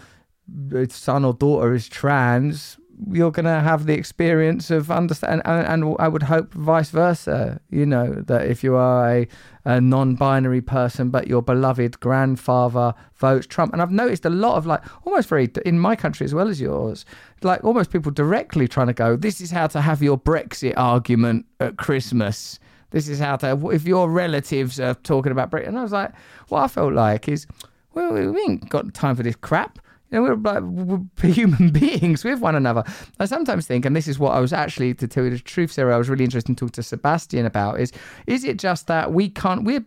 son or daughter is trans, you're going to have the experience of understand, and, and I would hope vice versa. You know that if you are a, a non-binary person, but your beloved grandfather votes Trump, and I've noticed a lot of like almost very in my country as well as yours, like almost people directly trying to go, this is how to have your Brexit argument at Christmas. This is how to if your relatives are talking about Brexit, and I was like, what I felt like is, well, we ain't got time for this crap you know, we're, we're human beings with one another. I sometimes think, and this is what I was actually, to tell you the truth, Sarah, I was really interested in talking to Sebastian about is, is it just that we can't, we're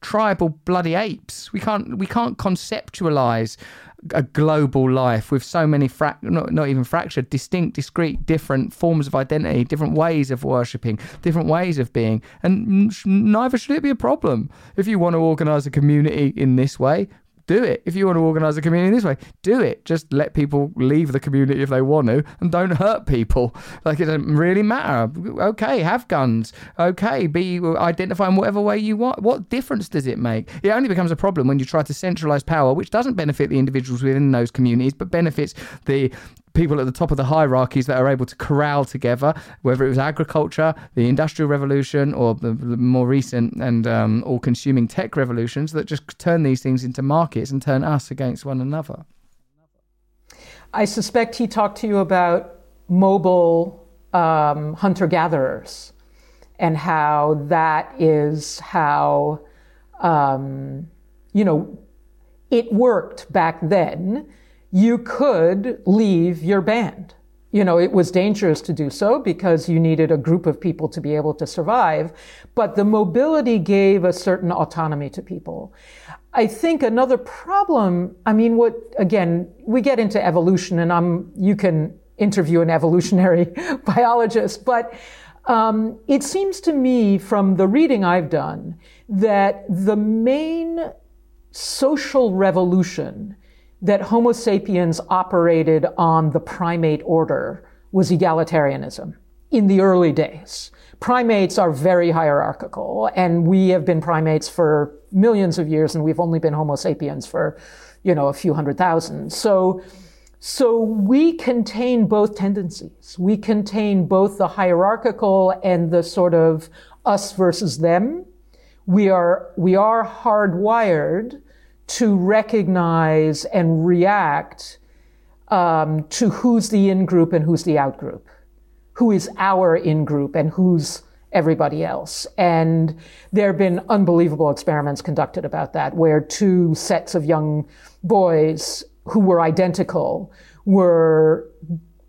tribal bloody apes. We can't, we can't conceptualize a global life with so many fra- not, not even fractured distinct discrete different forms of identity different ways of worshipping different ways of being and neither should it be a problem if you want to organize a community in this way do it. If you want to organise a community this way, do it. Just let people leave the community if they want to and don't hurt people. Like it doesn't really matter. Okay, have guns. Okay, be identify in whatever way you want. What difference does it make? It only becomes a problem when you try to centralise power, which doesn't benefit the individuals within those communities, but benefits the people at the top of the hierarchies that are able to corral together, whether it was agriculture, the industrial revolution, or the, more recent and um, all consuming tech revolutions that just turn these things into markets and turn us against one another. I suspect he talked to you about mobile um, hunter gatherers and how that is how, um, you know, it worked back then you could leave your band. You know, it was dangerous to do so because you needed a group of people to be able to survive, but the mobility gave a certain autonomy to people. I think another problem, I mean, what, again, we get into evolution and I'm, you can interview an evolutionary biologist, but um, it seems to me from the reading I've done that the main social revolution that Homo sapiens operated on the primate order was egalitarianism in the early days. Primates are very hierarchical, and we have been primates for millions of years, and we've only been Homo sapiens for, you know, a few hundred thousand. So, so we contain both tendencies. We contain both the hierarchical and the sort of us versus them. We are, we are hardwired to recognize and react um, to who's the in group and who's the out group, who is our in group and who's everybody else. And there have been unbelievable experiments conducted about that, where two sets of young boys who were identical were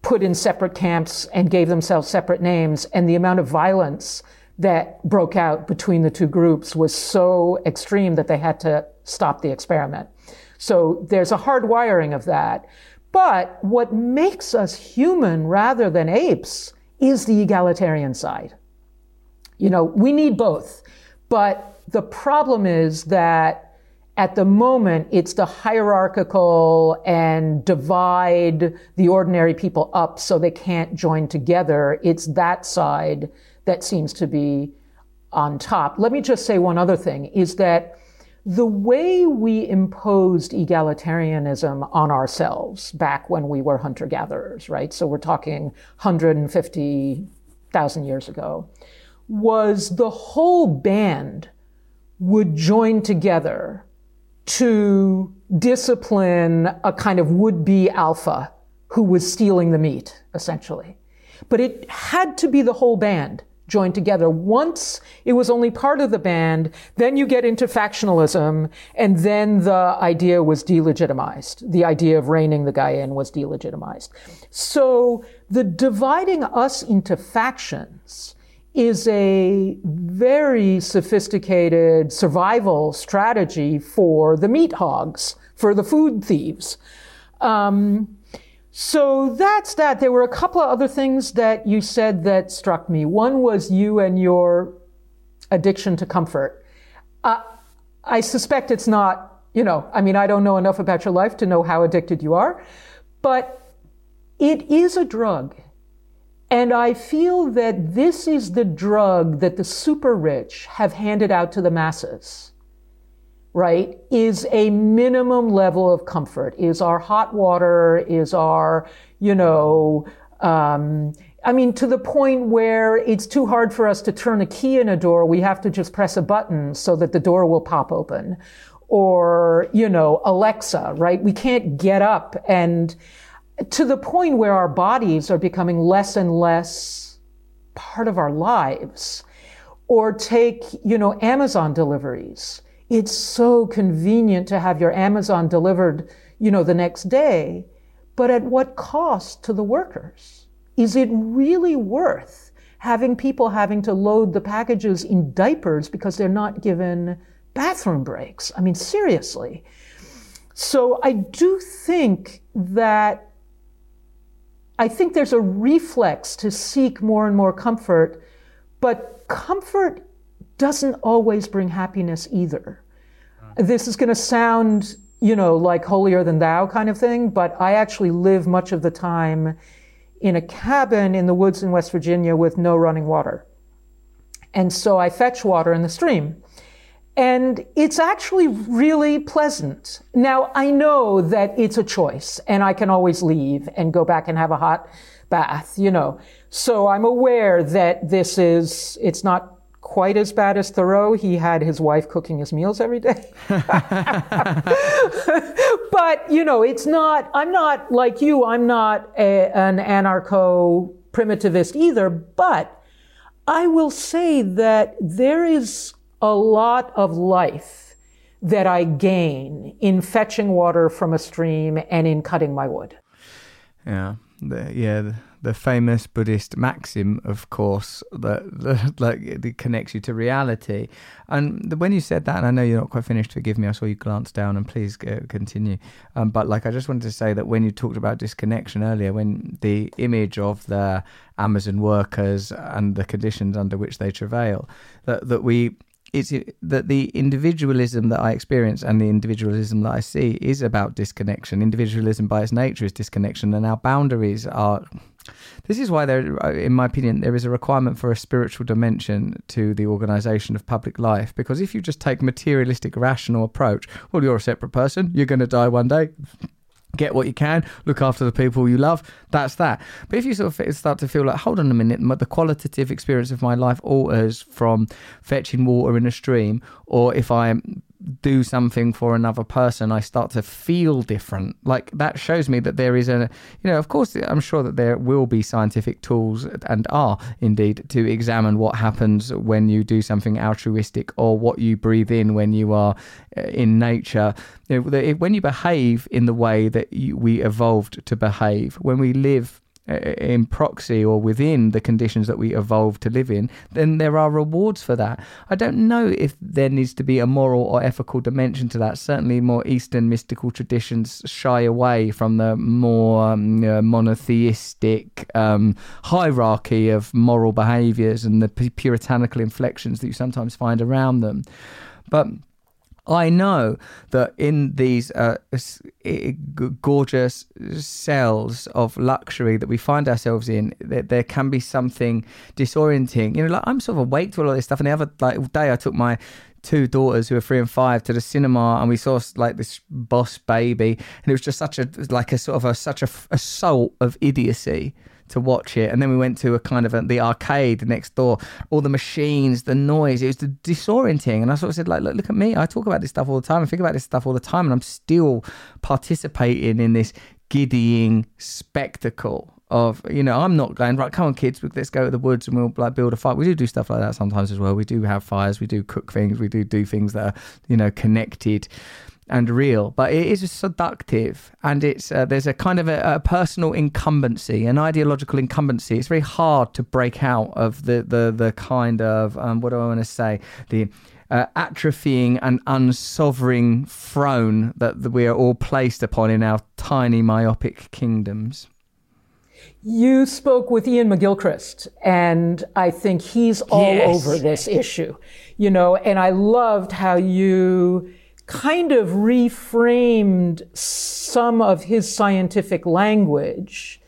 put in separate camps and gave themselves separate names, and the amount of violence that broke out between the two groups was so extreme that they had to stop the experiment. So there's a hard wiring of that. But what makes us human rather than apes is the egalitarian side. You know, we need both. But the problem is that at the moment, it's the hierarchical and divide the ordinary people up so they can't join together. It's that side that seems to be on top. Let me just say one other thing is that the way we imposed egalitarianism on ourselves back when we were hunter gatherers, right? So we're talking 150,000 years ago, was the whole band would join together to discipline a kind of would be alpha who was stealing the meat, essentially. But it had to be the whole band joined together. Once it was only part of the band, then you get into factionalism, and then the idea was delegitimized. The idea of reining the guy in was delegitimized. So the dividing us into factions is a very sophisticated survival strategy for the meat hogs, for the food thieves. Um, so that's that. There were a couple of other things that you said that struck me. One was you and your addiction to comfort. Uh, I suspect it's not, you know, I mean, I don't know enough about your life to know how addicted you are, but it is a drug. And I feel that this is the drug that the super rich have handed out to the masses right, is a minimum level of comfort, is our hot water, is our, you know, um, I mean, to the point where it's too hard for us to turn a key in a door, we have to just press a button so that the door will pop open. Or, you know, Alexa, right? We can't get up and to the point where our bodies are becoming less and less part of our lives. Or take, you know, Amazon deliveries. It's so convenient to have your Amazon delivered, you know, the next day. But at what cost to the workers? Is it really worth having people having to load the packages in diapers because they're not given bathroom breaks? I mean, seriously. So I do think that I think there's a reflex to seek more and more comfort, but comfort doesn't always bring happiness either. This is going to sound, you know, like holier than thou kind of thing, but I actually live much of the time in a cabin in the woods in West Virginia with no running water. And so I fetch water in the stream. And it's actually really pleasant. Now, I know that it's a choice and I can always leave and go back and have a hot bath, you know. So I'm aware that this is, it's not quite as bad as Thoreau. He had his wife cooking his meals every day. but, you know, it's not, I'm not like you, I'm not a, an anarcho primitivist either, but I will say that there is a lot of life that I gain in fetching water from a stream and in cutting my wood. Yeah, the, yeah, the, the famous Buddhist maxim, of course, that, that like it connects you to reality. And when you said that, and I know you're not quite finished, forgive me, I saw you glance down, and please uh, continue. Um, but like, I just wanted to say that when you talked about disconnection earlier, when the image of the Amazon workers and the conditions under which they travail, that that we it's uh, that the individualism that I experience and the individualism that I see is about disconnection. Individualism, by its nature, is disconnection, and our boundaries are. This is why there, uh, in my opinion, there is a requirement for a spiritual dimension to the organisation of public life. Because if you just take materialistic, rational approach, well, you're a separate person. You're going to die one day get what you can, look after the people you love. That's that. But if you sort of start to feel like, hold on a minute, the qualitative experience of my life alters from fetching water in a stream, or if I do something for another person, I start to feel different. Like that shows me that there is a, you know, of course, I'm sure that there will be scientific tools and are indeed to examine what happens when you do something altruistic or what you breathe in when you are uh, in nature. You know, when you behave in the way that you, we evolved to behave, when we live in proxy or within the conditions that we evolved to live in, then there are rewards for that. I don't know if there needs to be a moral or ethical dimension to that. Certainly, more Eastern mystical traditions shy away from the more um, uh, monotheistic um, hierarchy of moral behaviors and the puritanical inflections that you sometimes find around them. But I know that in these uh, gorgeous cells of luxury that we find ourselves in, that there, can be something disorienting. You know, like I'm sort of awake to all of this stuff. And the other like, day, I took my two daughters who are three and five to the cinema and we saw like this boss baby and it was just such a like a sort of a such a assault of idiocy to watch it. And then we went to a kind of a, the arcade next door, all the machines, the noise. It was disorienting. And I sort of said, like, look, look at me. I talk about this stuff all the time. I think about this stuff all the time, and I'm still participating in this giddying spectacle of you know I'm not going right come on kids let's go to the woods and we'll like build a fire we do do stuff like that sometimes as well we do have fires we do cook things we do do things that are you know connected and real, but it is seductive, and it's uh, there's a kind of a, a, personal incumbency, an ideological incumbency. It's very hard to break out of the the the kind of um, what do I want to say the uh, atrophying and unsovereign throne that, that we are all placed upon in our tiny myopic kingdoms. You spoke with Iain McGilchrist, and I think he's all yes. over this issue, you know, and I loved how you kind of reframed some of his scientific language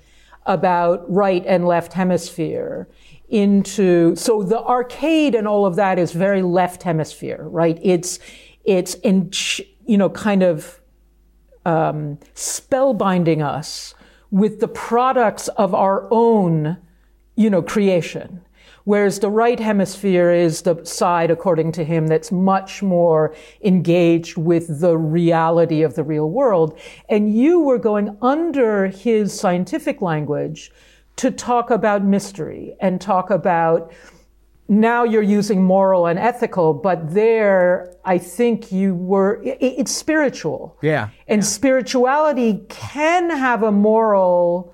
about right and left hemisphere into so the arcade and all of that is very left hemisphere right it's It's in, you know, kind of um, spellbinding us with the products of our own, you know, creation. Whereas the right hemisphere is the side, according to him, that's much more engaged with the reality of the real world. And you were going under his scientific language to talk about mystery and talk about now you're using moral and ethical, but there I think you were, it, it's spiritual. Yeah. And yeah. spirituality can have a moral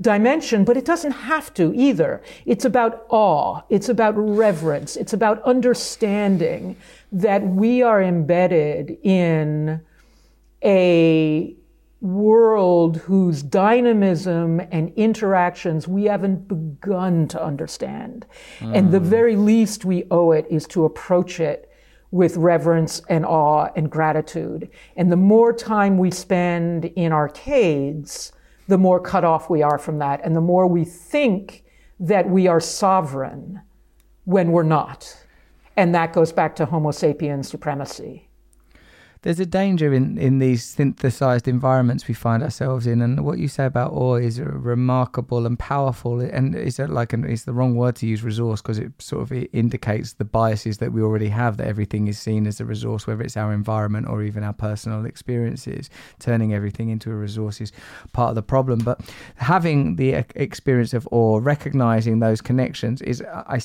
dimension, but it doesn't have to either. It's about awe. It's about reverence. It's about understanding that we are embedded in a world whose dynamism and interactions we haven't begun to understand. Mm. And the very least we owe it is to approach it with reverence and awe and gratitude. And the more time we spend in arcades, the more cut off we are from that. And the more we think that we are sovereign when we're not. And that goes back to Homo sapiens supremacy there's a danger in, in these synthesized environments we find ourselves in, and what you say about awe is remarkable and powerful. And is like an, it's the wrong word to use resource because it sort of it indicates the biases that we already have that everything is seen as a resource, whether it's our environment or even our personal experiences. Turning everything into a resource is part of the problem. But having the experience of awe, recognizing those connections, is I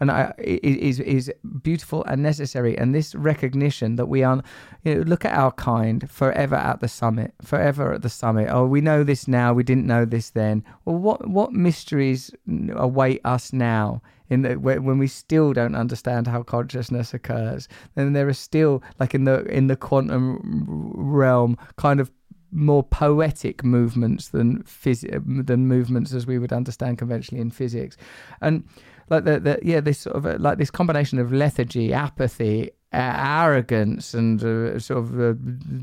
and I, is is beautiful and necessary. And this recognition that we are, you know, look at our kind forever at the summit, forever at the summit. Oh, we know this now. We didn't know this then. Well, what what mysteries await us now? In the, when we still don't understand how consciousness occurs, then there are still like in the in the quantum realm, kind of more poetic movements than phys- than movements as we would understand conventionally in physics, and like the, the yeah this sort of uh, like this combination of lethargy, apathy, uh, arrogance, and uh, sort of uh,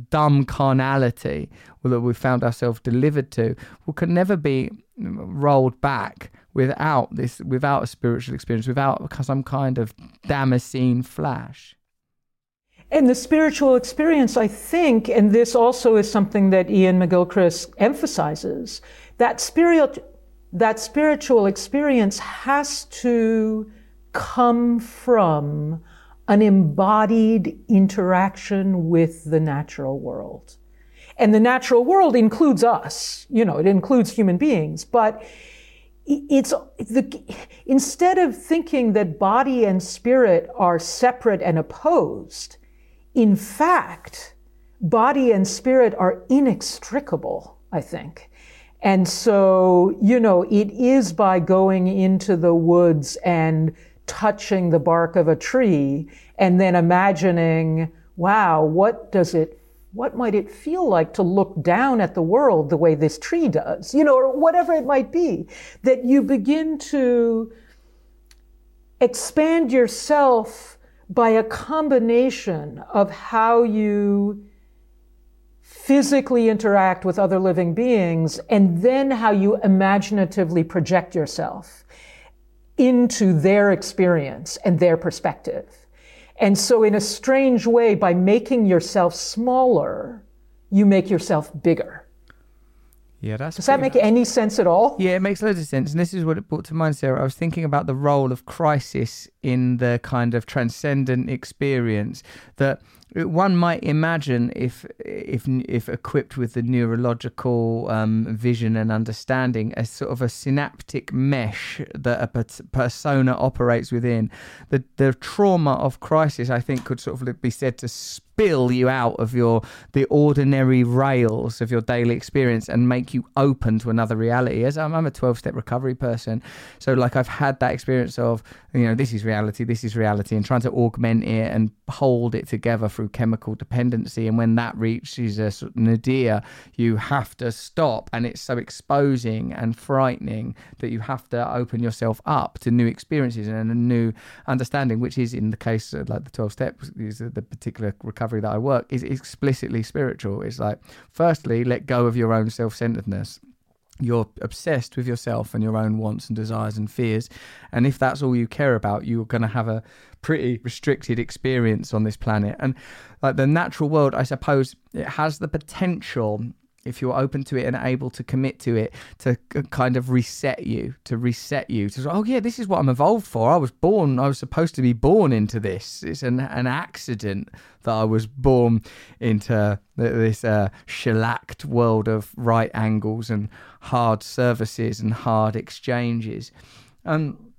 dumb carnality that we found ourselves delivered to, well, can never be rolled back without this, without a spiritual experience, without some kind of Damascene flash. And the spiritual experience, I think, and this also is something that Iain McGilchrist emphasizes, that spiritual that spiritual experience has to come from an embodied interaction with the natural world. And the natural world includes us, you know, it includes human beings, but it's the, instead of thinking that body and spirit are separate and opposed, in fact, body and spirit are inextricable, I think. And so, you know, it is by going into the woods and touching the bark of a tree and then imagining, wow, what does it, what might it feel like to look down at the world the way this tree does, you know, or whatever it might be, that you begin to expand yourself by a combination of how you physically interact with other living beings, and then how you imaginatively project yourself into their experience and their perspective. And so, in a strange way, by making yourself smaller, you make yourself bigger. Yeah, that's. Does that make much. any sense at all? Yeah, it makes loads of sense. And this is what it brought to mind, Sarah. I was thinking about the role of crisis in the kind of transcendent experience that one might imagine if if if equipped with the neurological um, vision and understanding a sort of a synaptic mesh that a persona operates within. The the trauma of crisis i think could sort of be said to spill you out of your the ordinary rails of your daily experience and make you open to another reality. As i'm, I'm a 12 step recovery person so like i've had that experience of you know this is reality this is reality and trying to augment it and hold it together through chemical dependency. And when that reaches a sort of nadir, you have to stop. And it's so exposing and frightening that you have to open yourself up to new experiences and a new understanding, which is in the case of like the 12 steps, is the particular recovery that I work, is explicitly spiritual. It's like, firstly, let go of your own self centeredness you're obsessed with yourself and your own wants and desires and fears. And if that's all you care about, you're going to have a pretty restricted experience on this planet. And like the natural world, I suppose it has the potential if you're open to it and able to commit to it, to kind of reset you, to reset you, to say, oh yeah, this is what I'm evolved for. I was born, I was supposed to be born into this. It's an, an accident that I was born into this uh, shellacked world of right angles and hard services and hard exchanges. Um,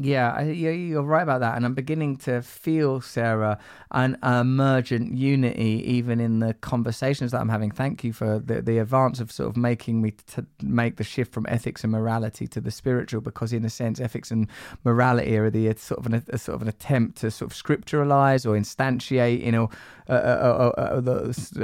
yeah, I, you're right about that, and I'm beginning to feel, Sarah, an emergent unity even in the conversations that I'm having. Thank you for the, the advance of sort of making me to make the shift from ethics and morality to the spiritual, because in a sense, ethics and morality are the sort of an, a, sort of an attempt to sort of scripturalize or instantiate, you know, uh, uh, uh, uh the,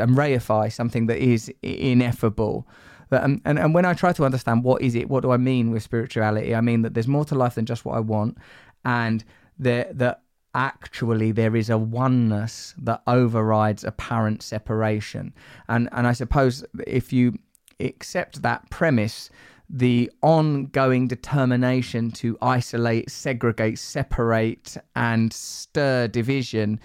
and reify something that is ineffable. But, um, and, and when I try to understand what is it, what do I mean with spirituality? I mean that there's more to life than just what I want, and that that actually there is a oneness that overrides apparent separation. And and I suppose if you accept that premise, the ongoing determination to isolate, segregate, separate, and stir division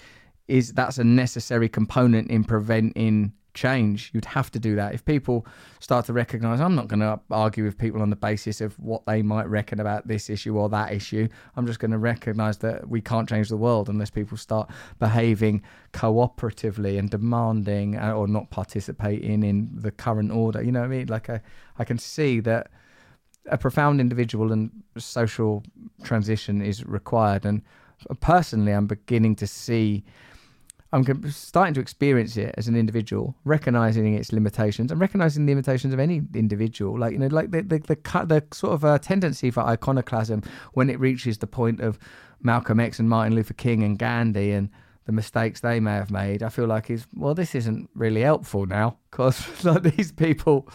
is that's a necessary component in preventing change. You'd have to do that. If people start to recognize, I'm not going to argue with people on the basis of what they might reckon about this issue or that issue. I'm just going to recognize that we can't change the world unless people start behaving cooperatively and demanding uh, or not participating in the current order. You know what I mean? Like I, I can see that a profound individual and social transition is required. And personally, I'm beginning to see I'm starting to experience it as an individual, recognizing its limitations and recognizing the limitations of any individual. Like you know, like the the the, the sort of uh, tendency for iconoclasm when it reaches the point of Malcolm X and Martin Luther King and Gandhi and the mistakes they may have made. I feel like is well, this isn't really helpful now because like these people,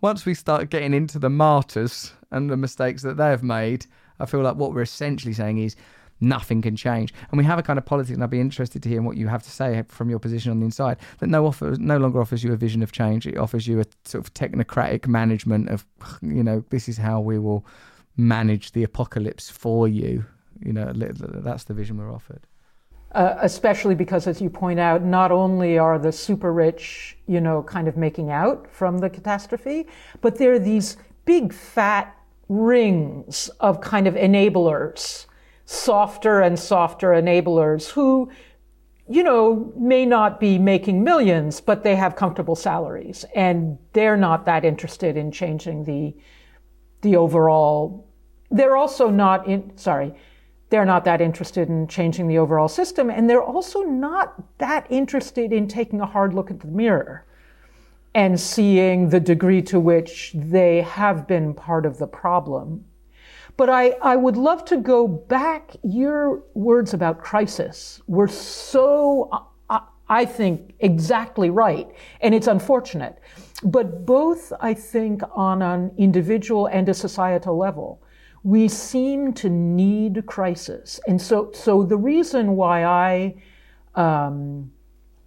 once we start getting into the martyrs and the mistakes that they have made, I feel like what we're essentially saying is nothing can change. And we have a kind of politics, and I'd be interested to hear what you have to say from your position on the inside. That no offer, no longer offers you a vision of change. It offers you a sort of technocratic management of, you know, this is how we will manage the apocalypse for you. You know, that's the vision we're offered. Uh, especially because, as you point out, not only are the super rich, you know, kind of making out from the catastrophe, but there are these big fat rings of kind of enablers softer and softer enablers who, you know, may not be making millions, but they have comfortable salaries and they're not that interested in changing the, the overall. They're also not in, sorry, they're not that interested in changing the overall system and they're also not that interested in taking a hard look at the mirror and seeing the degree to which they have been part of the problem but I, I would love to go back. Your words about crisis were so, uh, I think, exactly right. And it's unfortunate. But both, I think, on an individual and a societal level, we seem to need crisis. And so, so the reason why I, um,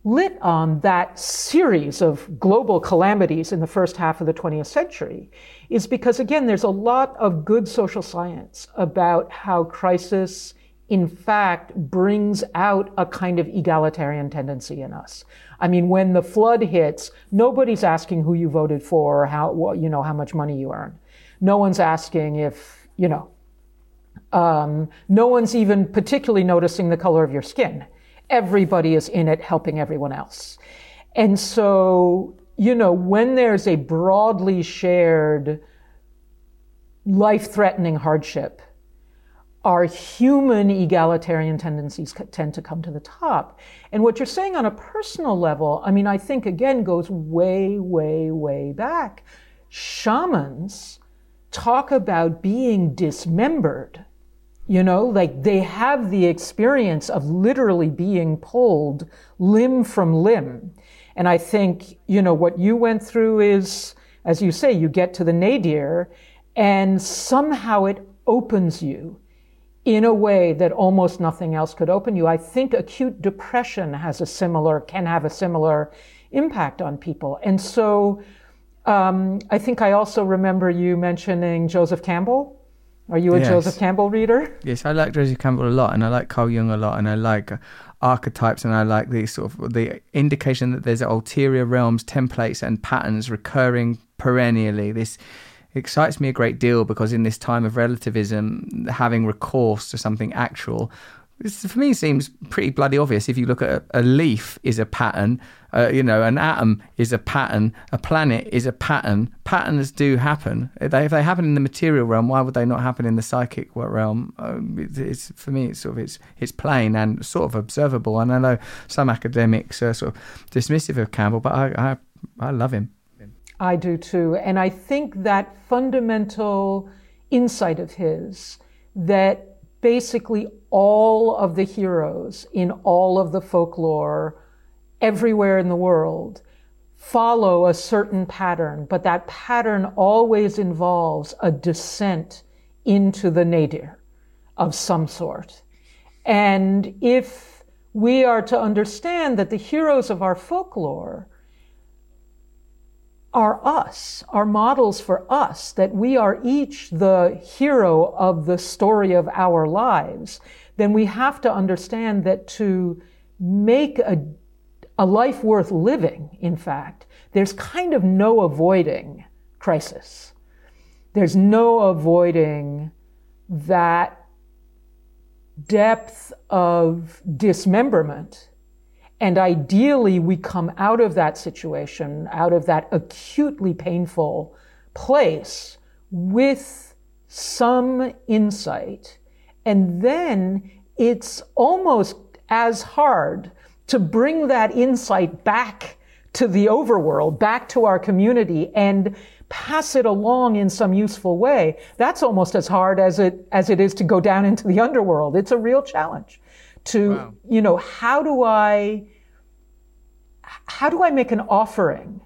lit on that series of global calamities in the first half of the 20th century is because, again, there's a lot of good social science about how crisis, in fact, brings out a kind of egalitarian tendency in us. I mean, when the flood hits, nobody's asking who you voted for or how, you know, how much money you earn. No one's asking if, you know, um, no one's even particularly noticing the color of your skin everybody is in it helping everyone else. And so, you know, when there's a broadly shared life threatening hardship, our human egalitarian tendencies tend to come to the top. And what you're saying on a personal level, I mean, I think again goes way, way, way back. Shamans talk about being dismembered you know, like they have the experience of literally being pulled limb from limb. And I think, you know, what you went through is, as you say, you get to the nadir and somehow it opens you in a way that almost nothing else could open you. I think acute depression has a similar, can have a similar impact on people. And so, Um, I think I also remember you mentioning Joseph Campbell. Are you a Yes. Joseph Campbell reader? Yes, I like Joseph Campbell a lot, and I like Carl Jung a lot, and I like archetypes, and I like the sort of the indication that there's ulterior realms, templates, and patterns recurring perennially. This excites me a great deal because in this time of relativism, having recourse to something actual. This, for me, seems pretty bloody obvious. If you look at a, a leaf, is a pattern. Uh, you know, an atom is a pattern. A planet is a pattern. Patterns do happen. If they, if they happen in the material realm, why would they not happen in the psychic realm? Um, it's, it's for me, it's sort of it's it's plain and sort of observable. And I know some academics are sort of dismissive of Campbell, but I I, I love him. I do too. And I think that fundamental insight of his that basically all of the heroes in all of the folklore everywhere in the world follow a certain pattern, but that pattern always involves a descent into the nadir of some sort. And if we are to understand that the heroes of our folklore are us, are models for us, that we are each the hero of the story of our lives, then we have to understand that to make a, a life worth living, in fact, there's kind of no avoiding crisis. There's no avoiding that depth of dismemberment and ideally, we come out of that situation, out of that acutely painful place with some insight. And then it's almost as hard to bring that insight back to the overworld, back to our community and pass it along in some useful way. That's almost as hard as it, as it is to go down into the underworld. It's a real challenge to, Wow. you know, how do I, how do I make an offering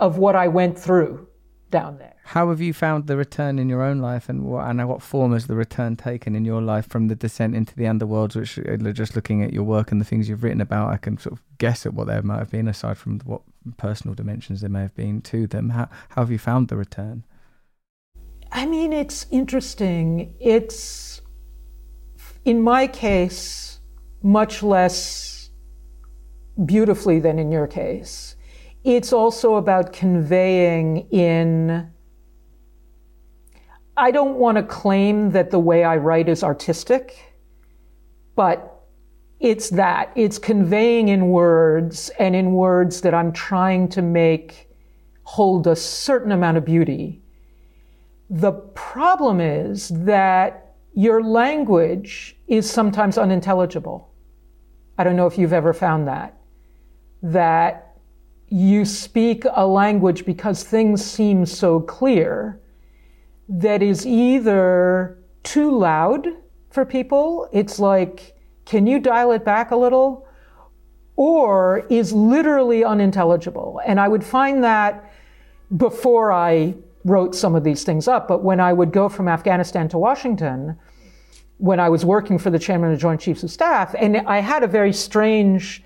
of what I went through down there? How have you found the return in your own life, and what and what form has the return taken in your life from the descent into the underworlds? Which, uh, just looking at your work and the things you've written about, I can sort of guess at what there might have been, aside from what personal dimensions there may have been to them. How how have you found the return? I mean, it's interesting. It's, in my case, much less beautifully than in your case. It's also about conveying in. I don't want to claim that the way I write is artistic, but it's that. It's conveying in words and in words that I'm trying to make hold a certain amount of beauty. The problem is that your language is sometimes unintelligible. I don't know if you've ever found that. That you speak a language because things seem so clear that is either too loud for people, it's like, can you dial it back a little? Or is literally unintelligible. And I would find that before I wrote some of these things up, but when I would go from Afghanistan to Washington, when I was working for the chairman of the Joint Chiefs of Staff, and I had a very strange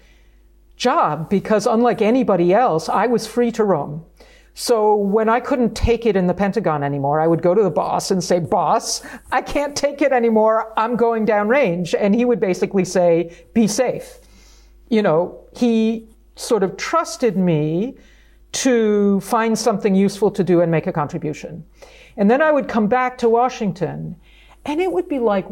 job because unlike anybody else, I was free to roam. So when I couldn't take it in the Pentagon anymore, I would go to the boss and say, boss, I can't take it anymore. I'm going downrange. And he would basically say, be safe. You know, he sort of trusted me to find something useful to do and make a contribution. And then I would come back to Washington and it would be like,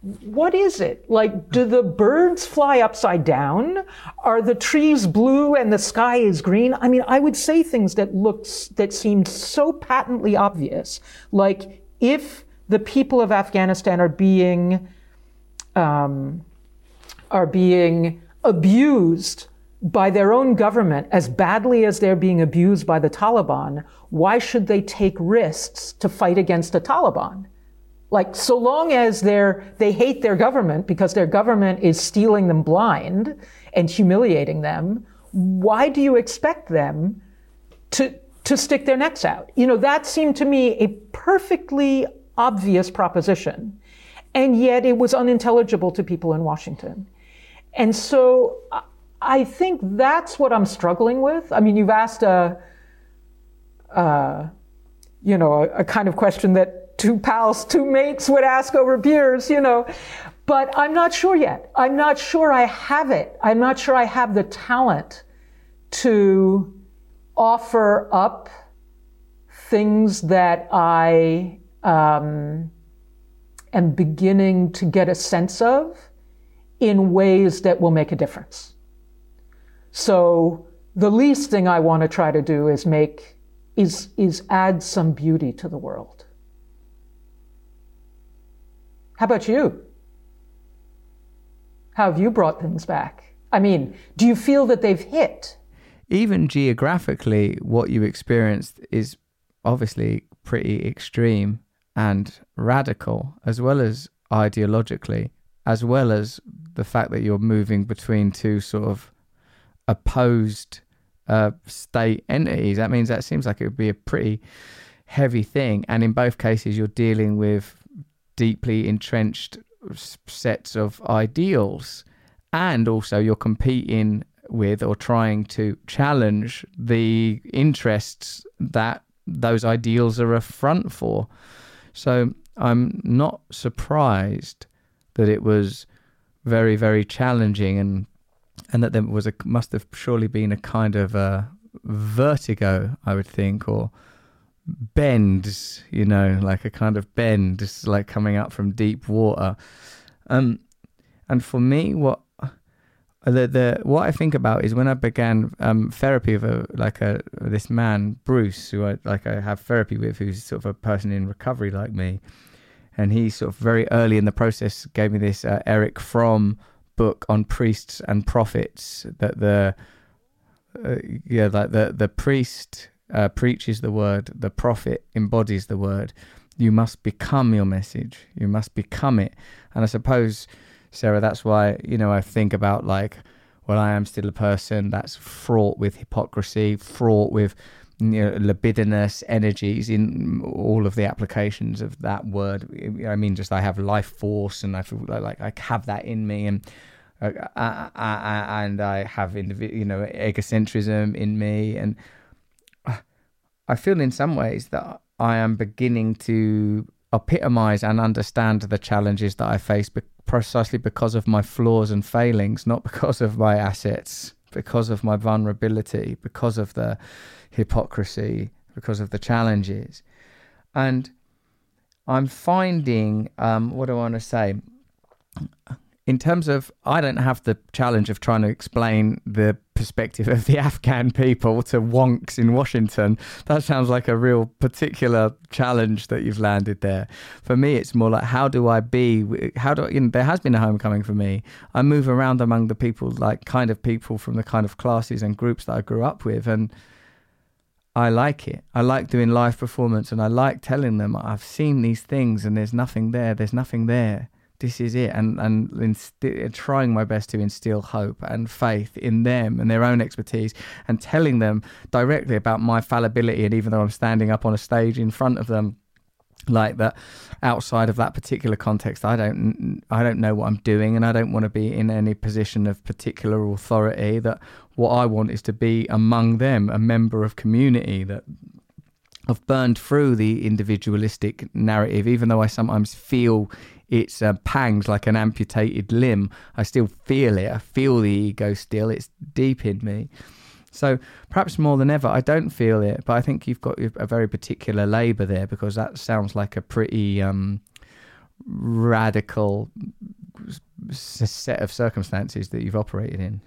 what is it? Like, do the birds fly upside down? Are the trees blue and the sky is green? I mean, I would say things that looked, that seemed so patently obvious. Like, if the people of Afghanistan are being, um, are being abused by their own government as badly as they're being abused by the Taliban, why should they take risks to fight against the Taliban? Like, so long as they're, they hate their government because their government is stealing them blind and humiliating them, why do you expect them to, to stick their necks out? You know, that seemed to me a perfectly obvious proposition. And yet it was unintelligible to people in Washington. And so I- think that's what I'm struggling with. I mean, you've asked a, uh, you know, a, a kind of question that two pals, two mates would ask over beers, you know. But I'm not sure yet. I'm not sure I have it. I'm not sure I have the talent to offer up things that I um, am beginning to get a sense of in ways that will make a difference. So the least thing I want to try to do is make is is add some beauty to the world. How about you? How have you brought things back? I mean, do you feel that they've hit? Even geographically, what you experienced is obviously pretty extreme and radical, as well as ideologically, as well as the fact that you're moving between two sort of opposed uh, state entities. That means that seems like it would be a pretty heavy thing. And in both cases, you're dealing with deeply entrenched sets of ideals. And also, you're competing with or trying to challenge the interests that those ideals are a front for. So I'm not surprised that it was very, very challenging and and that there was a must have surely been a kind of a vertigo, I would think, or bends, you know, like a kind of bend, just like coming up from deep water. Um, and for me, what the the what I think about is when I began um, therapy with a like a this man Bruce, who I like I have therapy with, who's sort of a person in recovery like me, and he sort of very early in the process gave me this uh, Erich Fromm book on priests and prophets that the uh, yeah like the the priest uh, preaches the word the prophet embodies the word you must become your message you must become it and i suppose sarah that's why you know i think about like well i am still a person that's fraught with hypocrisy fraught with you know, libidinous energies in all of the applications of that word. I mean, just I have life force, and I feel like I have that in me, and uh, I, I, and I have individ- you know egocentrism in me, and I feel in some ways that I am beginning to epitomize and understand the challenges that I face be- precisely because of my flaws and failings, not because of my assets, because of my vulnerability, because of the hypocrisy because of the challenges. And I'm finding, um, what do I want to say? In terms of, I don't have the challenge of trying to explain the perspective of the Afghan people to wonks in Washington. That sounds like a real particular challenge that you've landed there. For me, it's more like, how do I be? How do I, you know, there has been a homecoming for me. I move around among the people, like kind of people from the kind of classes and groups that I grew up with. And I like it. I like doing live performance and I like telling them I've seen these things and there's nothing there. There's nothing there. This is it. And, and trying my best to instill hope and faith in them and their own expertise and telling them directly about my fallibility. And even though I'm standing up on a stage in front of them, like that outside of that particular context i don't i don't know what i'm doing and i don't want to be in any position of particular authority that what i want is to be among them a member of community that i've burned through the individualistic narrative even though i sometimes feel its uh, pangs like an amputated limb i still feel it i feel the ego still it's deep in me so perhaps more than ever, I don't feel it, but I think you've got a very particular labour there because that sounds like a pretty um, radical set of circumstances that you've operated in.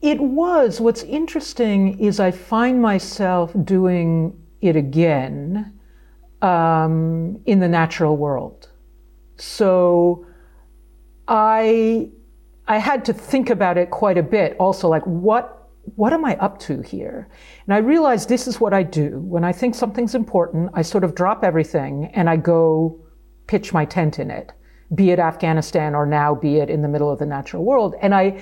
It was. What's interesting is I find myself doing it again um, in the natural world. So I I had to think about it quite a bit. Also, like what what am I up to here? And I realized this is what I do. When I think something's important, I sort of drop everything and I go pitch my tent in it, be it Afghanistan or now be it in the middle of the natural world. And I,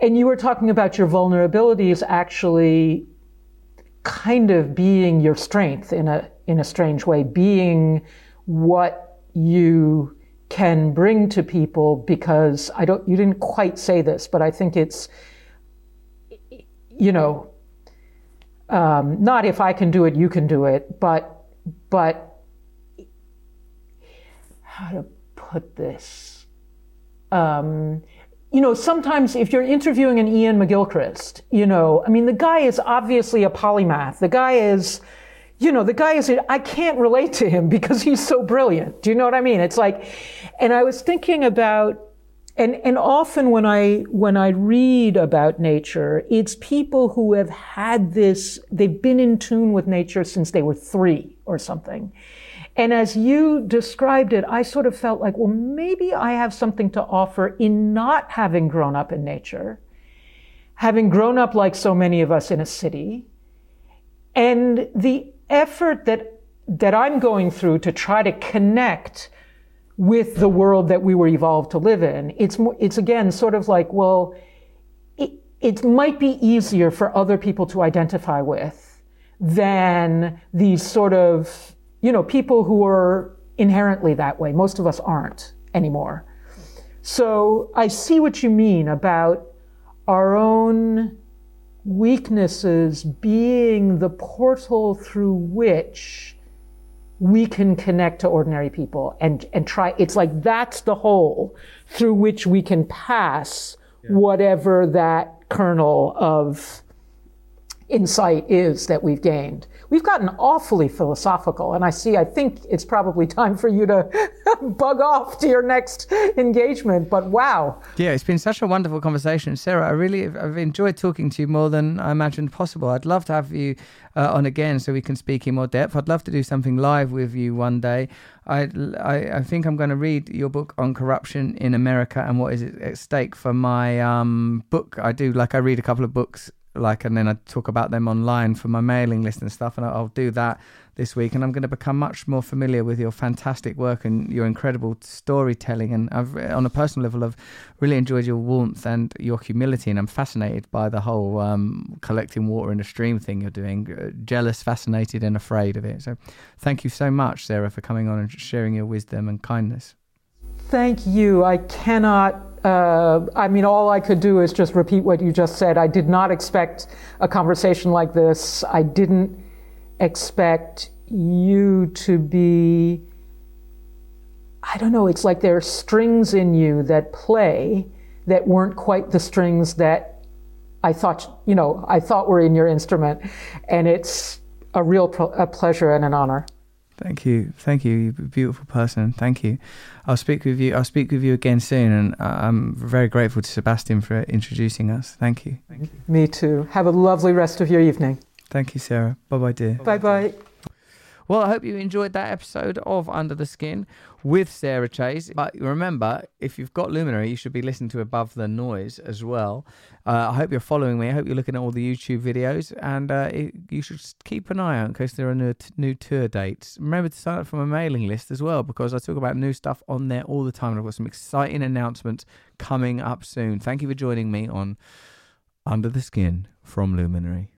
and you were talking about your vulnerabilities actually kind of being your strength in a, in a strange way, being what you can bring to people because I don't, you didn't quite say this, but I think it's, you know, um, not if I can do it, you can do it, but but how to put this. Um, you know, sometimes if you're interviewing an Iain McGilchrist, you know, I mean, the guy is obviously a polymath. The guy is, you know, the guy is, I can't relate to him because he's so brilliant. Do you know what I mean? It's like, and I was thinking about, and, and often when I, when I read about nature, it's people who have had this, they've been in tune with nature since they were three or something. And as you described it, I sort of felt like, well, maybe I have something to offer in not having grown up in nature, having grown up like so many of us in a city, and the effort that that I'm going through to try to connect with the world that we were evolved to live in. It's it's again sort of like, well, it, it might be easier for other people to identify with than these sort of you know, people who are inherently that way. Most of us aren't anymore. So I see what you mean about our own weaknesses being the portal through which we can connect to ordinary people and, and try. It's like that's the hole through which we can pass yeah. whatever that kernel of insight is that we've gained. We've gotten awfully philosophical, and I see, I think it's probably time for you to bug off to your next engagement, but wow. Yeah, it's been such a wonderful conversation. Sarah, I really I've enjoyed talking to you more than I imagined possible. I'd love to have you uh, on again so we can speak in more depth. I'd love to do something live with you one day. I, I, I think I'm going to read your book on corruption in America and what is at stake for my um, book. I do, like, I read a couple of books like and then I talk about them online for my mailing list and stuff and I'll do that this week and I'm going to become much more familiar with your fantastic work and your incredible storytelling and I've on a personal level I've really enjoyed your warmth and your humility and I'm fascinated by the whole um, collecting water in a stream thing you're doing uh, jealous fascinated and afraid of it. So thank you so much Sarah for coming on and sharing your wisdom and kindness. Thank you. I cannot uh, I mean, all I could do is just repeat what you just said. I did not expect a conversation like this. I didn't expect you to be, I don't know, it's like there are strings in you that play that weren't quite the strings that I thought, you know, I thought were in your instrument. And it's a real pro- a pleasure and an honor. Thank you, thank you, you beautiful person. Thank you. I'll speak with you. I'll speak with you again soon, and I'm very grateful to Sebastian for introducing us. Thank you. Thank you. Me too. Have a lovely rest of your evening. Thank you, Sarah. Bye, bye, dear. Bye, bye. Well, I hope you enjoyed that episode of Under the Skin with Sarah Chayes. But remember, if you've got Luminary, you should be listening to Above the Noise as well. Uh, I hope you're following me. I hope you're looking at all the YouTube videos, and uh, it, you should keep an eye out in case there are new, new tour dates. Remember to sign up for my mailing list as well because I talk about new stuff on there all the time. And I've got some exciting announcements coming up soon. Thank you for joining me on Under the Skin from Luminary.